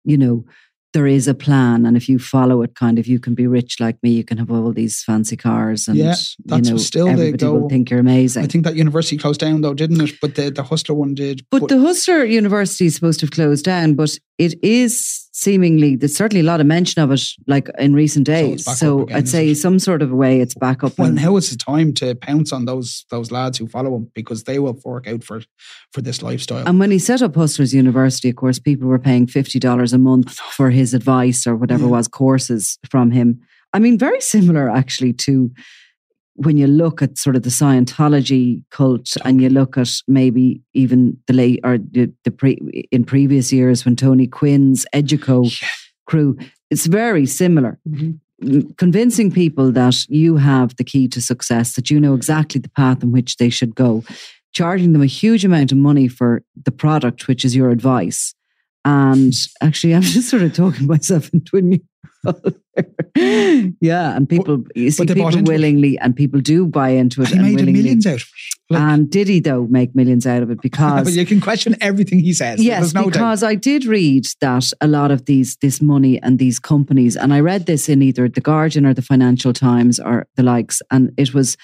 [SPEAKER 3] you know there is a plan and if you follow it kind of you can be rich like me you can have all these fancy cars and
[SPEAKER 1] Yeah, that's
[SPEAKER 3] you know
[SPEAKER 1] still
[SPEAKER 3] everybody will
[SPEAKER 1] go-
[SPEAKER 3] think you're amazing
[SPEAKER 1] I think that university closed down though, didn't it? But the, the Hustler one did.
[SPEAKER 3] But the Hustler University is supposed to have closed down, but it is seemingly there's certainly a lot of mention of it, like in recent days.
[SPEAKER 1] back
[SPEAKER 3] So,
[SPEAKER 1] again,
[SPEAKER 3] I'd say
[SPEAKER 1] it?
[SPEAKER 3] some sort of a way it's back up.
[SPEAKER 1] well,
[SPEAKER 3] and-
[SPEAKER 1] now is the time to pounce on those those lads who follow him because they will fork out for for this lifestyle.
[SPEAKER 3] and when he set up Hustlers University, of course, people were paying fifty dollars a month for his advice or whatever
[SPEAKER 1] Yeah.
[SPEAKER 3] was courses from him. I mean, very similar actually to when you look at sort of the Scientology cult, and you look at maybe even the late or the, the pre, in previous years when Tony Quinn's Educo
[SPEAKER 1] Yeah.
[SPEAKER 3] crew, it's very similar.
[SPEAKER 1] Mhm.
[SPEAKER 3] Convincing people that you have the key to success, that you know exactly the path in which they should go, charging them a huge amount of money for the product, which is your advice. And actually, I'm just sort of talking myself into a new. yeah, and people, you see,
[SPEAKER 1] but they bought
[SPEAKER 3] people
[SPEAKER 1] into it.
[SPEAKER 3] willingly, and people do buy into it.
[SPEAKER 1] And
[SPEAKER 3] and
[SPEAKER 1] made
[SPEAKER 3] willingly.
[SPEAKER 1] millions out. Like,
[SPEAKER 3] and did he though make millions out of it? Because
[SPEAKER 1] but you can question everything he says.
[SPEAKER 3] Yes,
[SPEAKER 1] no doubt.
[SPEAKER 3] because I did read that a lot of these this money and these companies, and I read this in either the Guardian or the Financial Times or the likes, and it was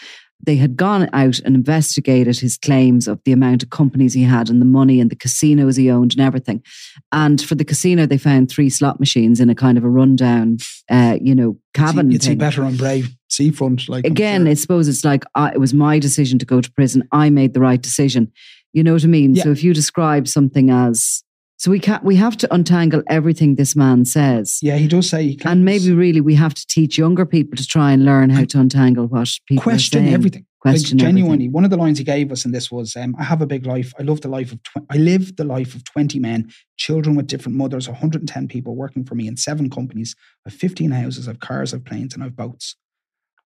[SPEAKER 3] they had gone out and investigated his claims of the amount of companies he had and the money and the casinos he owned and everything. And for the casino, they found three slot machines in a kind of a rundown, uh, you know, cabin.
[SPEAKER 1] You'd see better on Bray Seafront. Like
[SPEAKER 3] again,
[SPEAKER 1] sure.
[SPEAKER 3] I suppose it's like I, it was my decision to go to prison. I made the right decision. You know what I mean?
[SPEAKER 1] Yeah.
[SPEAKER 3] So if you describe something as so, we can't. We have to untangle everything this man says,
[SPEAKER 1] yeah, he does say he claims-
[SPEAKER 3] and maybe really we have to teach younger people to try and learn how to untangle what people
[SPEAKER 1] question everything.
[SPEAKER 3] Question
[SPEAKER 1] like, genuinely,
[SPEAKER 3] everything.
[SPEAKER 1] one of the lines he gave us in this was, um, "I have a big life. I love the life of. Tw- I live the life of twenty men, children with different mothers, 110 people working for me in seven companies. I've 15 houses, I've cars, I've planes, and I've boats.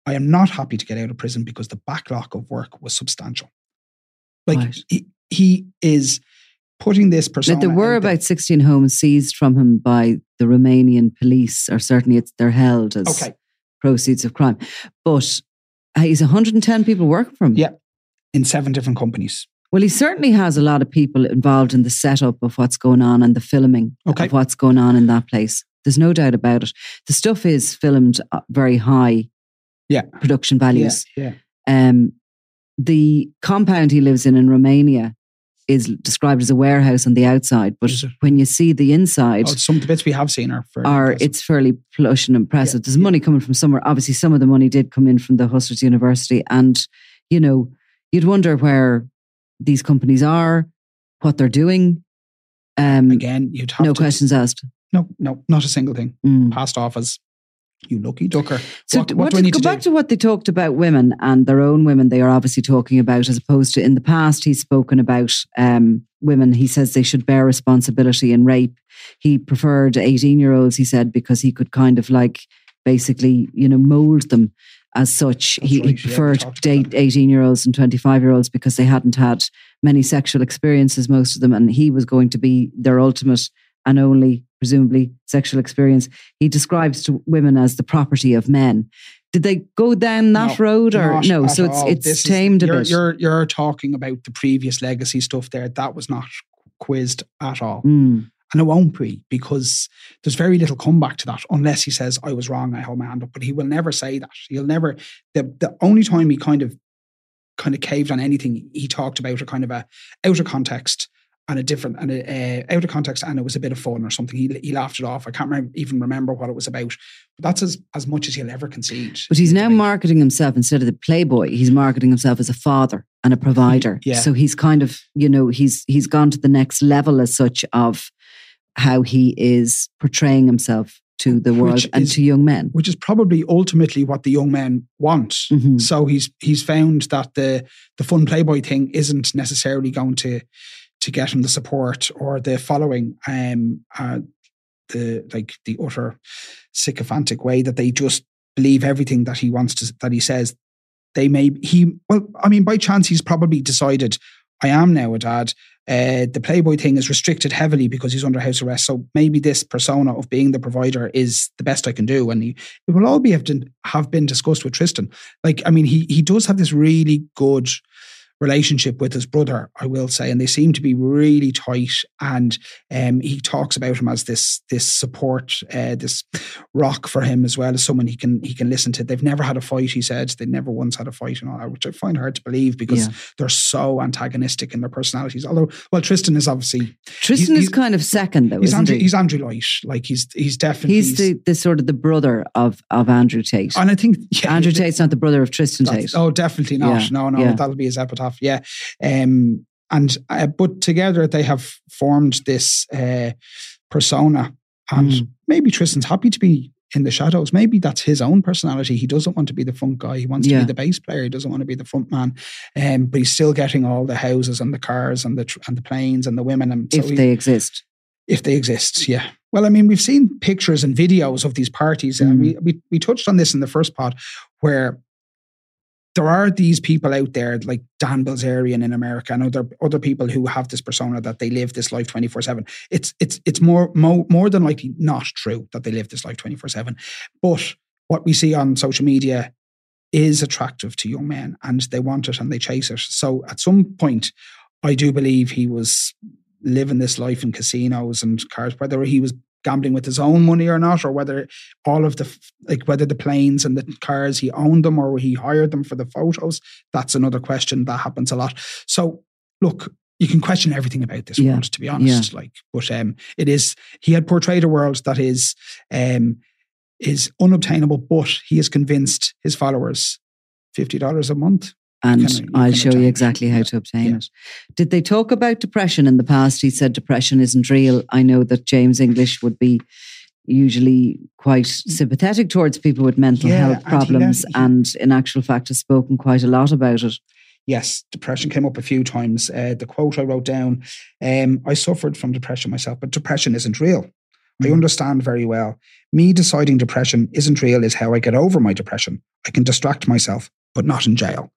[SPEAKER 1] I am not happy to get out of prison because the backlog of work was substantial. Like
[SPEAKER 3] Right.
[SPEAKER 1] he, he is putting this persona.
[SPEAKER 3] Now, there were
[SPEAKER 1] out
[SPEAKER 3] about 16 homes seized from him by the Romanian police, or certainly it's they're held as
[SPEAKER 1] okay.
[SPEAKER 3] proceeds of crime. But uh, he's 110 people working for him.
[SPEAKER 1] Yeah. in seven different companies.
[SPEAKER 3] Well, he certainly has a lot of people involved in the setup of what's going on and the filming
[SPEAKER 1] Okay.
[SPEAKER 3] of what's going on in that place. There's no doubt about it. The stuff is filmed at very high
[SPEAKER 1] Yeah.
[SPEAKER 3] production values.
[SPEAKER 1] Yeah,
[SPEAKER 3] Um, the compound he lives in in Romania is described as a warehouse on the outside, but when you see the inside,
[SPEAKER 1] Oh, some of the bits we have seen are fairly
[SPEAKER 3] are
[SPEAKER 1] impressive.
[SPEAKER 3] it's fairly plush and impressive.
[SPEAKER 1] Yeah,
[SPEAKER 3] There's
[SPEAKER 1] yeah.
[SPEAKER 3] money coming from somewhere. Obviously, some of the money did come in from the Hustlers University, and you know, you'd wonder where these companies are, what they're doing. Um,
[SPEAKER 1] again. You'd have
[SPEAKER 3] no
[SPEAKER 1] to,
[SPEAKER 3] questions asked.
[SPEAKER 1] No, no, not a single thing.
[SPEAKER 3] Mm.
[SPEAKER 1] Passed off as You lucky ducker.
[SPEAKER 3] So
[SPEAKER 1] what,
[SPEAKER 3] what,
[SPEAKER 1] what do I need
[SPEAKER 3] go
[SPEAKER 1] to
[SPEAKER 3] back
[SPEAKER 1] do?
[SPEAKER 3] to what they talked about women and their own women they are obviously talking about as opposed to in the past. He's spoken about um, women. He says they should bear responsibility in rape. He preferred 18 year olds he said because he could kind of like basically you know mold them as such. He,
[SPEAKER 1] right,
[SPEAKER 3] he preferred
[SPEAKER 1] about
[SPEAKER 3] date 18 year olds and 25 year olds because they hadn't had many sexual experiences most of them and he was going to be their ultimate and only presumably sexual experience he describes to women as the property of men did they go down that
[SPEAKER 1] No,
[SPEAKER 3] road or no so it's
[SPEAKER 1] all.
[SPEAKER 3] it's
[SPEAKER 1] This is-
[SPEAKER 3] tamed a
[SPEAKER 1] you're,
[SPEAKER 3] bit
[SPEAKER 1] You're, you're talking about the previous legacy stuff there. That was not quizzed at all.
[SPEAKER 3] Mm,
[SPEAKER 1] And it won't be because there's very little comeback to that unless he says, I was wrong, I hold my hand up. But he will never say that. He'll never the the only time he kind of kind of caved on anything he talked about a kind of a outer context and a different and a uh, out of context and it was a bit of fun or something. He he laughed it off. I can't remember, even remember what it was about. But that's as as much as he'll ever concede.
[SPEAKER 3] But he's now marketing himself instead of the playboy. He's marketing himself as a father and a provider.
[SPEAKER 1] Yeah.
[SPEAKER 3] So he's kind of, you know, he's he's gone to the next level as such of how he is portraying himself to the
[SPEAKER 1] Which
[SPEAKER 3] world and
[SPEAKER 1] is-
[SPEAKER 3] to young men.
[SPEAKER 1] which is probably ultimately what the young men want.
[SPEAKER 3] Mhm.
[SPEAKER 1] So he's he's found that the the fun playboy thing isn't necessarily going to to get him the support or the following. Um, uh, the like the utter sycophantic way that they just believe everything that he wants to that he says. They may he well, I mean, by chance he's probably decided I am now a dad. Uh, the Playboy thing is restricted heavily because he's under house arrest. So maybe this persona of being the provider is the best I can do, and he, it will all be have, have been discussed with Tristan. Like, I mean, he he does have this really good relationship with his brother, I will say, and they seem to be really tight. And um, he talks about him as this this support, uh, this rock for him as well as someone he can he can listen to. They've never had a fight. He said they never once had a fight and all that, which I find hard to believe because
[SPEAKER 3] Yeah.
[SPEAKER 1] they're so antagonistic in their personalities. Although, well, Tristan is obviously
[SPEAKER 3] Tristan
[SPEAKER 1] he's-
[SPEAKER 3] is kind of second though,
[SPEAKER 1] he's
[SPEAKER 3] isn't
[SPEAKER 1] Andrew
[SPEAKER 3] he?
[SPEAKER 1] he's Andrew Light. Like he's he's definitely
[SPEAKER 3] He's the, the sort of the brother of of Andrew Tate.
[SPEAKER 1] and I think yeah,
[SPEAKER 3] Andrew Tate's not the brother of Tristan Tate.
[SPEAKER 1] Oh, definitely not.
[SPEAKER 3] Yeah,
[SPEAKER 1] No, no, that'll be his epitaph. Yeah. Um, and uh, but together they have formed this uh, persona, and
[SPEAKER 3] Mm.
[SPEAKER 1] maybe Tristan's happy to be in the shadows. Maybe that's his own personality. He doesn't want to be the front guy. He wants to be the bass player. He doesn't want to be the front man. Um, but he's still getting all the houses and the cars and the tr- and the planes and the women. And so
[SPEAKER 3] if
[SPEAKER 1] he-
[SPEAKER 3] they exist.
[SPEAKER 1] if they exist, yeah. Well, I mean, we've seen pictures and videos of these parties, and
[SPEAKER 3] Mm.
[SPEAKER 1] we, we we touched on this in the first part where there are these people out there like Dan Bilzerian in America and other other people who have this persona that they live this life twenty four seven. It's it's it's more more more than likely not true that they live this life twenty four seven, but what we see on social media is attractive to young men and they want it and they chase it. So at some point, I do believe he was living this life in casinos and cars, whether he was gambling with his own money or not, or whether all of the like whether the planes and the cars he owned them or he hired them for the photos. That's another question that happens a lot. So look, you can question everything about this
[SPEAKER 3] Yeah.
[SPEAKER 1] world, to be honest. Like, but um, it is he had portrayed a world that is um is unobtainable, but he has convinced his followers fifty dollars a month.
[SPEAKER 3] And
[SPEAKER 1] can-
[SPEAKER 3] I'll show you
[SPEAKER 1] obtain it.
[SPEAKER 3] exactly how to obtain
[SPEAKER 1] Yeah.
[SPEAKER 3] it. Did they talk about depression in the past? He said depression isn't real. I know that James English would be usually quite sympathetic towards people with mental
[SPEAKER 1] Yeah,
[SPEAKER 3] health
[SPEAKER 1] and he
[SPEAKER 3] problems
[SPEAKER 1] left- he-
[SPEAKER 3] and in actual fact has spoken quite a lot about it.
[SPEAKER 1] Yes, depression came up a few times. Uh, the quote I wrote down um, I suffered from depression myself, but depression isn't real. I
[SPEAKER 3] Mm.
[SPEAKER 1] understand very well. Me deciding depression isn't real is how I get over my depression. I can distract myself, but not in jail.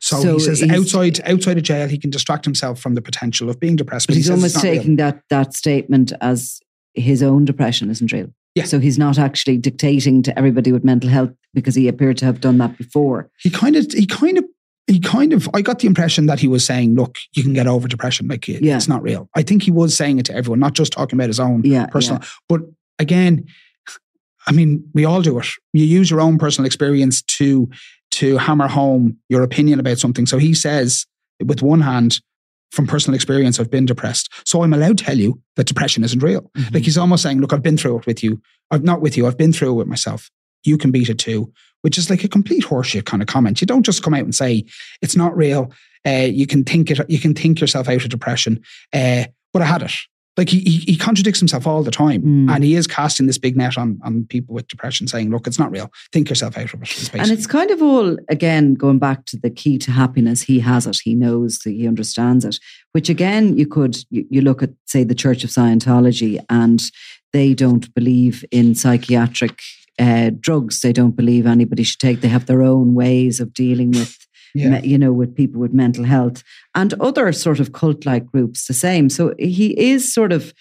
[SPEAKER 1] So,
[SPEAKER 3] So
[SPEAKER 1] he says outside outside of jail, he can distract himself from the potential of being depressed.
[SPEAKER 3] But
[SPEAKER 1] he
[SPEAKER 3] he's
[SPEAKER 1] it's
[SPEAKER 3] almost
[SPEAKER 1] not real.
[SPEAKER 3] taking that that statement as his own depression isn't real.
[SPEAKER 1] Yeah.
[SPEAKER 3] So he's not actually dictating to everybody with mental health because he appeared to have done that before.
[SPEAKER 1] he kind of he kind of he kind of I got the impression that he was saying, look, you can get over depression. Like it-
[SPEAKER 3] Yeah.
[SPEAKER 1] it's not real. I think he was saying it to everyone, not just talking about his own
[SPEAKER 3] Yeah,
[SPEAKER 1] personal. But again, I mean, we all do it. You use your own personal experience to to hammer home your opinion about something. So he says, with one hand, from personal experience, I've been depressed. So I'm allowed to tell you that depression isn't real.
[SPEAKER 3] Mhm.
[SPEAKER 1] Like he's almost saying, look, I've been through it with you. I've not with you. I've been through it with myself. You can beat it too, which is like a complete horseshit kind of comment. You don't just come out and say it's not real. Uh, you can think it. You can think yourself out of depression. Uh, but I had it. Like he, he, contradicts himself all the time,
[SPEAKER 3] Mm.
[SPEAKER 1] and he is casting this big net on on people with depression, saying, "Look, it's not real. Think yourself out of it."
[SPEAKER 3] And it's kind of all, again, going back to the key to happiness. He has it. He knows that he understands it. Which, again, you could, you, you look at, say, the Church of Scientology, and they don't believe in psychiatric uh, drugs. They don't believe anybody should take, they have their own ways of dealing with.
[SPEAKER 1] Yeah.
[SPEAKER 3] You know, with people with mental health and other sort of cult like groups, the same. So he is sort of,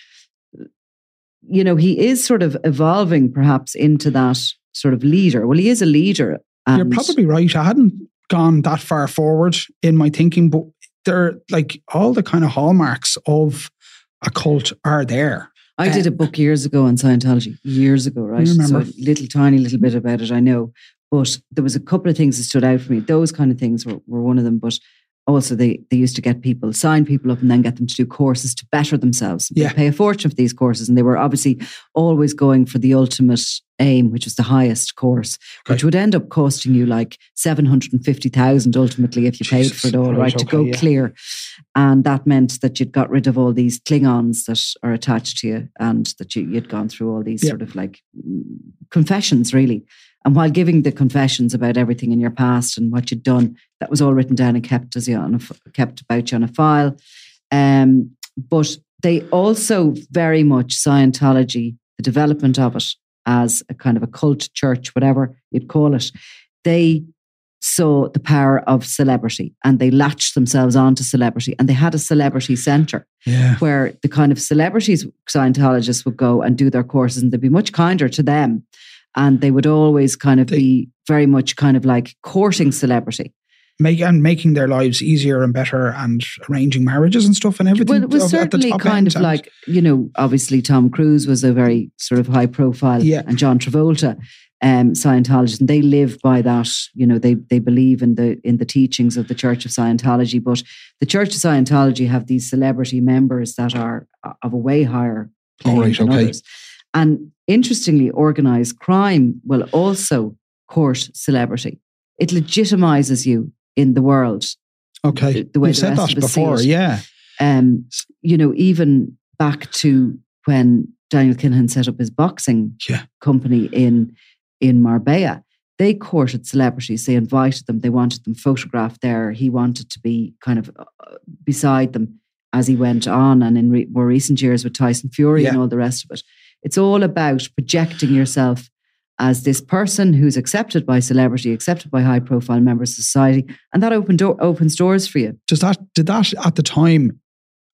[SPEAKER 3] you know, he is sort of evolving perhaps into that sort of leader. Well, he is a leader.
[SPEAKER 1] You're probably right. I hadn't gone that far forward in my thinking, but they're like all the kind of hallmarks of a cult are there.
[SPEAKER 3] I did a uh, book years ago on Scientology, years ago, right? So a little tiny little bit about it, I know. But there was a couple of things that stood out for me. Those kind of things were, were one of them. But also they they used to get people, sign people up and then get them to do courses to better themselves. They
[SPEAKER 1] Yeah.
[SPEAKER 3] pay a fortune for these courses. And they were obviously always going for the ultimate aim, which was the highest course, which would end up costing you like 750,000 ultimately if you paid for it all, right?
[SPEAKER 1] Christ,
[SPEAKER 3] To go
[SPEAKER 1] yeah.
[SPEAKER 3] clear. And that meant that you'd got rid of all these Klingons that are attached to you and that you, you'd gone through all these
[SPEAKER 1] Yeah.
[SPEAKER 3] sort of like mm, confessions, really. And while giving the confessions about everything in your past and what you'd done, that was all written down and kept as you on a, kept about you on a file. Um, but they also very much Scientology, the development of it as a kind of a cult church, whatever you'd call it, they saw the power of celebrity and they latched themselves onto celebrity and they had a celebrity center
[SPEAKER 1] Yeah.
[SPEAKER 3] where the kind of celebrities Scientologists would go and do their courses and they'd be much kinder to them. And they would always kind of
[SPEAKER 1] They-
[SPEAKER 3] be very much kind of like courting celebrity.
[SPEAKER 1] Make, and making their lives easier and better and arranging marriages and stuff and everything.
[SPEAKER 3] Well, it was
[SPEAKER 1] of-
[SPEAKER 3] certainly kind of like, you know, obviously Tom Cruise was a very sort of high profile
[SPEAKER 1] Yeah.
[SPEAKER 3] and John Travolta. Um, Scientologists, and they live by that. You know, they they believe in the in the teachings of the Church of Scientology. But the Church of Scientology have these celebrity members that are of a way higher plane
[SPEAKER 1] All right,
[SPEAKER 3] than
[SPEAKER 1] okay.
[SPEAKER 3] others. And interestingly, organized crime will also court celebrity. It legitimizes you in the world.
[SPEAKER 1] Okay.
[SPEAKER 3] the- way
[SPEAKER 1] You've
[SPEAKER 3] the
[SPEAKER 1] said that
[SPEAKER 3] of us see
[SPEAKER 1] before. Yeah.
[SPEAKER 3] Um, you know, even back to when Daniel Kinahan set up his boxing
[SPEAKER 1] Yeah.
[SPEAKER 3] company in in Marbella, they courted celebrities. They invited them. They wanted them photographed there. He wanted to be kind of uh, beside them as he went on, and in re- more recent years with Tyson Fury and all the rest of it. It's all about projecting yourself as this person who's accepted by celebrity, accepted by high profile members of society, and that open door opens doors for you.
[SPEAKER 1] Does that did that at the time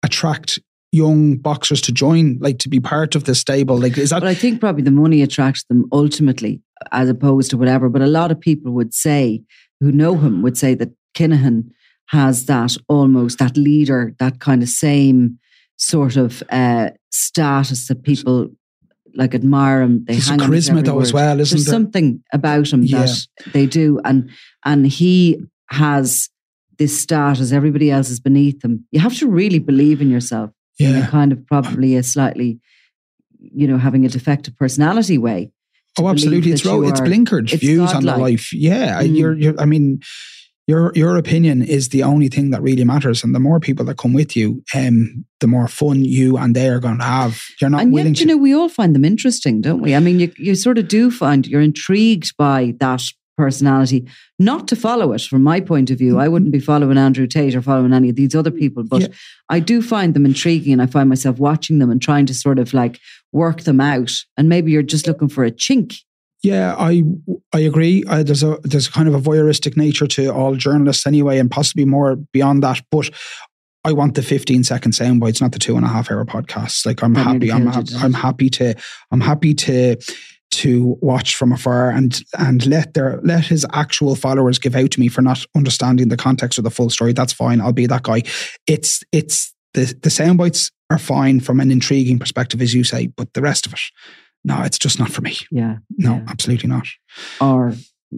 [SPEAKER 1] attract young boxers to join, like to be part of the stable? Like is that
[SPEAKER 3] But I think probably the money attracts them ultimately, as opposed to whatever. But a lot of people would say, who know him, would say that Kinahan has that almost that leader, that kind of same sort of uh, status that people like admire him. They
[SPEAKER 1] There's
[SPEAKER 3] hang on
[SPEAKER 1] charisma though as well, isn't
[SPEAKER 3] There's
[SPEAKER 1] there?
[SPEAKER 3] something about him
[SPEAKER 1] Yeah.
[SPEAKER 3] that they do, and and he has this status. Everybody else is beneath him. You have to really believe in yourself in a
[SPEAKER 1] yeah.
[SPEAKER 3] kind of probably a slightly, you know, having a defective personality way.
[SPEAKER 1] Oh, absolutely. It's ro- it's blinkered
[SPEAKER 3] it's
[SPEAKER 1] views on life. Yeah,
[SPEAKER 3] Mm.
[SPEAKER 1] you're, you're. I mean, your your opinion is the only thing that really matters, and the more people that come with you, um, the more fun you and they are going to have. You're not
[SPEAKER 3] and
[SPEAKER 1] willing
[SPEAKER 3] yet,
[SPEAKER 1] to.
[SPEAKER 3] you know, we all find them interesting, don't we? I mean, you you sort of do find you're intrigued by that personality. Not to follow it, from my point of view, I wouldn't be following Andrew Tate or following any of these other people, but
[SPEAKER 1] Yeah.
[SPEAKER 3] I do find them intriguing, and I find myself watching them and trying to sort of like work them out. And maybe you're just looking for a chink.
[SPEAKER 1] Yeah, I I agree. Uh, there's a there's kind of a voyeuristic nature to all journalists anyway, and possibly more beyond that. But I want the 15 second sound bites, not the two and a half hour podcasts. Like I'm happy. I'm
[SPEAKER 3] killed
[SPEAKER 1] hap-
[SPEAKER 3] you, didn't
[SPEAKER 1] I'm happy to I'm happy to to watch from afar and and let their let his actual followers give out to me for not understanding the context of the full story. That's fine. I'll be that guy. It's it's the the sound bites are fine from an intriguing perspective, as you say, but the rest of it, no, it's just not for me.
[SPEAKER 3] Yeah.
[SPEAKER 1] No,
[SPEAKER 3] yeah.
[SPEAKER 1] absolutely not.
[SPEAKER 3] Or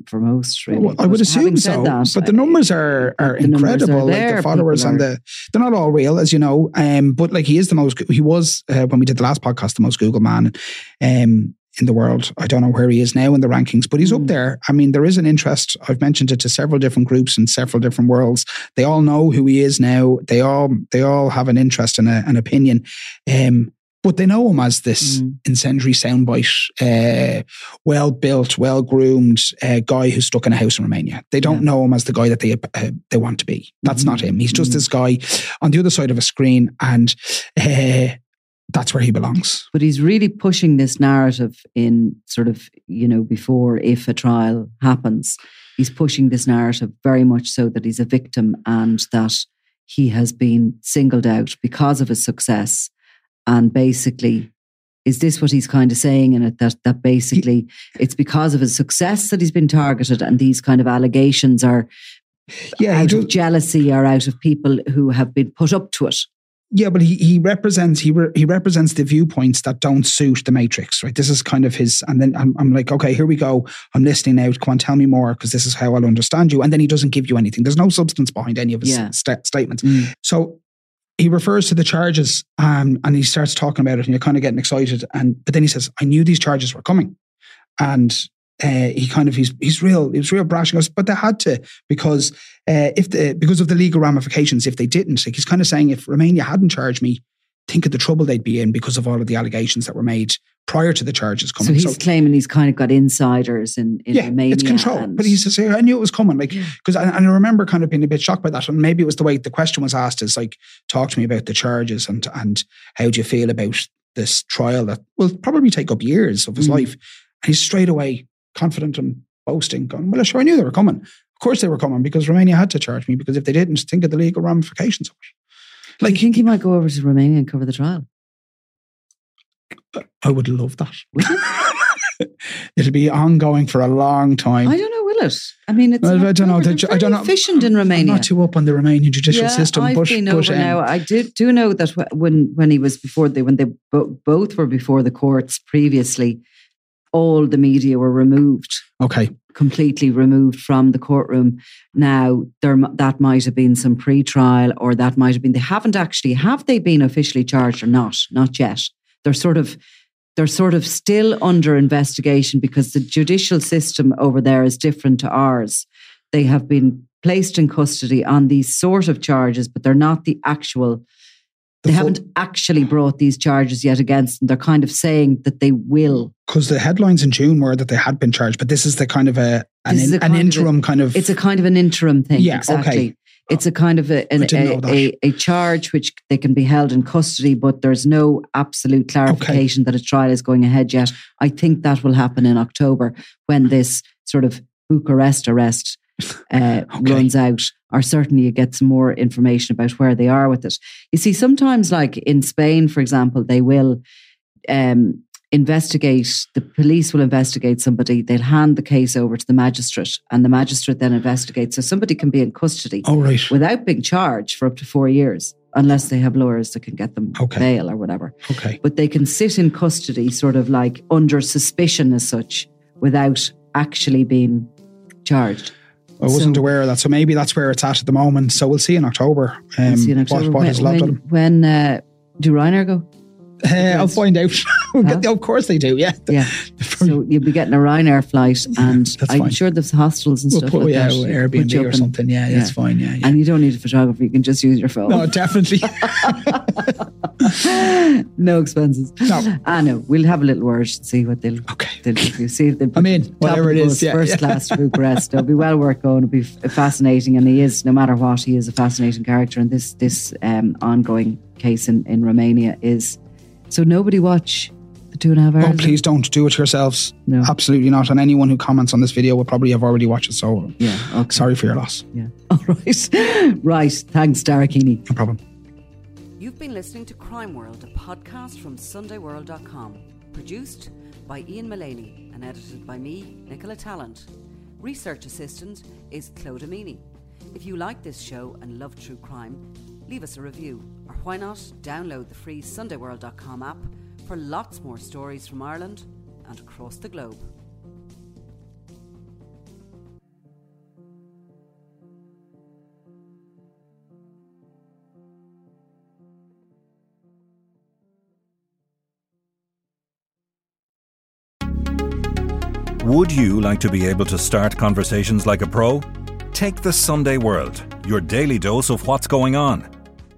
[SPEAKER 3] for most, really.
[SPEAKER 1] Well, I would assume so,
[SPEAKER 3] that,
[SPEAKER 1] but the numbers are are
[SPEAKER 3] numbers are
[SPEAKER 1] incredible. like the followers and the they're not all real, as you know. Um, but like he is the most. He was uh, when we did the last podcast, the most Google man. Um, in the world. I don't know where he is now in the rankings, but he's
[SPEAKER 3] Mm.
[SPEAKER 1] up there. I mean, there is an interest. I've mentioned it to several different groups in several different worlds. They all know who he is now. They all they all have an interest and a, an opinion. Um, but they know him as this
[SPEAKER 3] Mm.
[SPEAKER 1] incendiary soundbite, uh, well built, well groomed uh, guy who's stuck in a house in Romania. They don't
[SPEAKER 3] Yeah.
[SPEAKER 1] know him as the guy that they uh, they want to be. That's not him. He's just
[SPEAKER 3] Mhm.
[SPEAKER 1] this guy on the other side of a screen, and uh, that's where he belongs.
[SPEAKER 3] But he's really pushing this narrative in sort of, you know, before if a trial happens, he's pushing this narrative very much so that he's a victim and that he has been singled out because of his success. And basically, is this what he's kind of saying in it? That that basically it's because of his success that he's been targeted, and these kind of allegations are
[SPEAKER 1] Yeah,
[SPEAKER 3] out of jealousy or out of people who have been put up to it.
[SPEAKER 1] Yeah, but he, he represents he re, he represents the viewpoints that don't suit the Matrix, right? This is kind of his, and then I'm, I'm like, okay, here we go. I'm listening now. Come on, tell me more because this is how I'll understand you. And then he doesn't give you anything. There's no substance behind any of his
[SPEAKER 3] Yeah.
[SPEAKER 1] sta- statements.
[SPEAKER 3] Mm.
[SPEAKER 1] So he refers to the charges, um, and he starts talking about it, and you're kind of getting excited. And but then he says, I knew these charges were coming, and uh, he kind of he's he's real he was real brash. Goes, but they had to because uh, if the because of the legal ramifications, if they didn't, like he's kind of saying, if Romania hadn't charged me, think of the trouble they'd be in because of all of the allegations that were made prior to the charges coming.
[SPEAKER 3] So he's claiming he's kind of got insiders in, in
[SPEAKER 1] yeah,
[SPEAKER 3] Romania.
[SPEAKER 1] it's control.
[SPEAKER 3] and-
[SPEAKER 1] But he says, I knew it was coming. Like, because I, and I remember kind of being a bit shocked by that. And maybe it was the way the question was asked is like, talk to me about the charges and and how do you feel about this trial that will probably take up years of his
[SPEAKER 3] Mm.
[SPEAKER 1] life. And he's straight away confident and boasting, going, Well, sure, I knew they were coming. Of course they were coming because Romania had to charge me because if they didn't, think of the legal ramifications of it.
[SPEAKER 3] Do you think he might go over to Romania and cover the trial?
[SPEAKER 1] I would love that. It'll be ongoing for a long time.
[SPEAKER 3] I don't know, will it? I mean, it's
[SPEAKER 1] Well, I don't know. Ju- I don't know.
[SPEAKER 3] Efficient in
[SPEAKER 1] I'm
[SPEAKER 3] Romania.
[SPEAKER 1] not too up on the Romanian judicial
[SPEAKER 3] yeah,
[SPEAKER 1] system,
[SPEAKER 3] I've
[SPEAKER 1] but,
[SPEAKER 3] been
[SPEAKER 1] but um,
[SPEAKER 3] now. I do do know that when when he was before they when they bo- both were before the courts previously, all the media were removed,
[SPEAKER 1] okay.
[SPEAKER 3] completely removed from the courtroom. Now there that might have been some pre-trial, or that might have been they haven't actually have they been officially charged or not? Not yet. They're sort of they're sort of still under investigation because the judicial system over there is different to ours. They have been placed in custody on these sort of charges, but they're not the actual.
[SPEAKER 1] The
[SPEAKER 3] they
[SPEAKER 1] full-
[SPEAKER 3] haven't actually brought these charges yet against them. They're kind of saying that they will.
[SPEAKER 1] because the headlines in June were that they had been charged, but this is the kind of a an, in- an
[SPEAKER 3] kind of a-
[SPEAKER 1] interim kind of.
[SPEAKER 3] It's a kind of an interim thing.
[SPEAKER 1] Yeah,
[SPEAKER 3] exactly.
[SPEAKER 1] okay.
[SPEAKER 3] It's a kind of a, an,
[SPEAKER 1] I didn't know
[SPEAKER 3] a, a, a charge which they can be held in custody, but there's no absolute clarification that a trial is going ahead yet. I think that will happen in October when this sort of Bucharest arrest uh,
[SPEAKER 1] Okay.
[SPEAKER 3] runs out, or certainly you get some more information about where they are with it. You see, sometimes, like in Spain, for example, they will um, investigate, the police will investigate somebody, they'll hand the case over to the magistrate, and the magistrate then investigates. So somebody can be in custody
[SPEAKER 1] oh right.
[SPEAKER 3] without being charged for up to four years, unless they have lawyers that can get them
[SPEAKER 1] Okay.
[SPEAKER 3] bail or whatever.
[SPEAKER 1] Okay.
[SPEAKER 3] But they can sit in custody, sort of like under suspicion as such, without actually being charged.
[SPEAKER 1] I wasn't
[SPEAKER 3] So-
[SPEAKER 1] aware of that, so maybe that's where it's at at the moment. So we'll see in October. Um,
[SPEAKER 3] We'll see in
[SPEAKER 1] what-
[SPEAKER 3] October.
[SPEAKER 1] what
[SPEAKER 3] when,
[SPEAKER 1] is left
[SPEAKER 3] when, when uh, do Ryanair go?
[SPEAKER 1] Uh, I'll find out. We'll
[SPEAKER 3] Huh?
[SPEAKER 1] get- of course they do. Yeah.
[SPEAKER 3] Yeah. So you'll be getting a Ryanair flight, and
[SPEAKER 1] that's
[SPEAKER 3] I'm
[SPEAKER 1] fine.
[SPEAKER 3] sure there's hostels and
[SPEAKER 1] We'll
[SPEAKER 3] stuff
[SPEAKER 1] put
[SPEAKER 3] like
[SPEAKER 1] yeah,
[SPEAKER 3] that. Put
[SPEAKER 1] Airbnb or something. Yeah,
[SPEAKER 3] yeah.
[SPEAKER 1] that's fine. Yeah, yeah.
[SPEAKER 3] And you don't need a photographer; you can just use your phone.
[SPEAKER 1] no, definitely.
[SPEAKER 3] no expenses.
[SPEAKER 1] No.
[SPEAKER 3] I know. We'll have a little word and see what they'll
[SPEAKER 1] Okay.
[SPEAKER 3] they'll give you. See if they.
[SPEAKER 1] I mean, whatever it
[SPEAKER 3] the
[SPEAKER 1] is, yeah,
[SPEAKER 3] first
[SPEAKER 1] yeah.
[SPEAKER 3] class to Bucharest. It'll be well worth going. It'll be fascinating, and he is. No matter what, he is a fascinating character. And this this um, ongoing case in in Romania is. So nobody watch the two and a half oh, hours.
[SPEAKER 1] Oh, please don't do it yourselves.
[SPEAKER 3] No.
[SPEAKER 1] Absolutely not. And anyone who comments on this video will probably have already watched it. So
[SPEAKER 3] Yeah. Okay.
[SPEAKER 1] sorry for your loss.
[SPEAKER 3] Yeah. All right. right. Thanks, Daragh Keany.
[SPEAKER 1] No problem.
[SPEAKER 2] You've been listening to Crime World, a podcast from SundayWorld.com. Produced by Ian Mullaney and edited by me, Nicola Tallant. Research assistant is Claude Amini. If you like this show and love true crime, leave us a review. Or why not download the free SundayWorld.com app for lots more stories from Ireland and across the globe.
[SPEAKER 4] Would you like to be able to start conversations like a pro? Take the Sunday World, your daily dose of what's going on.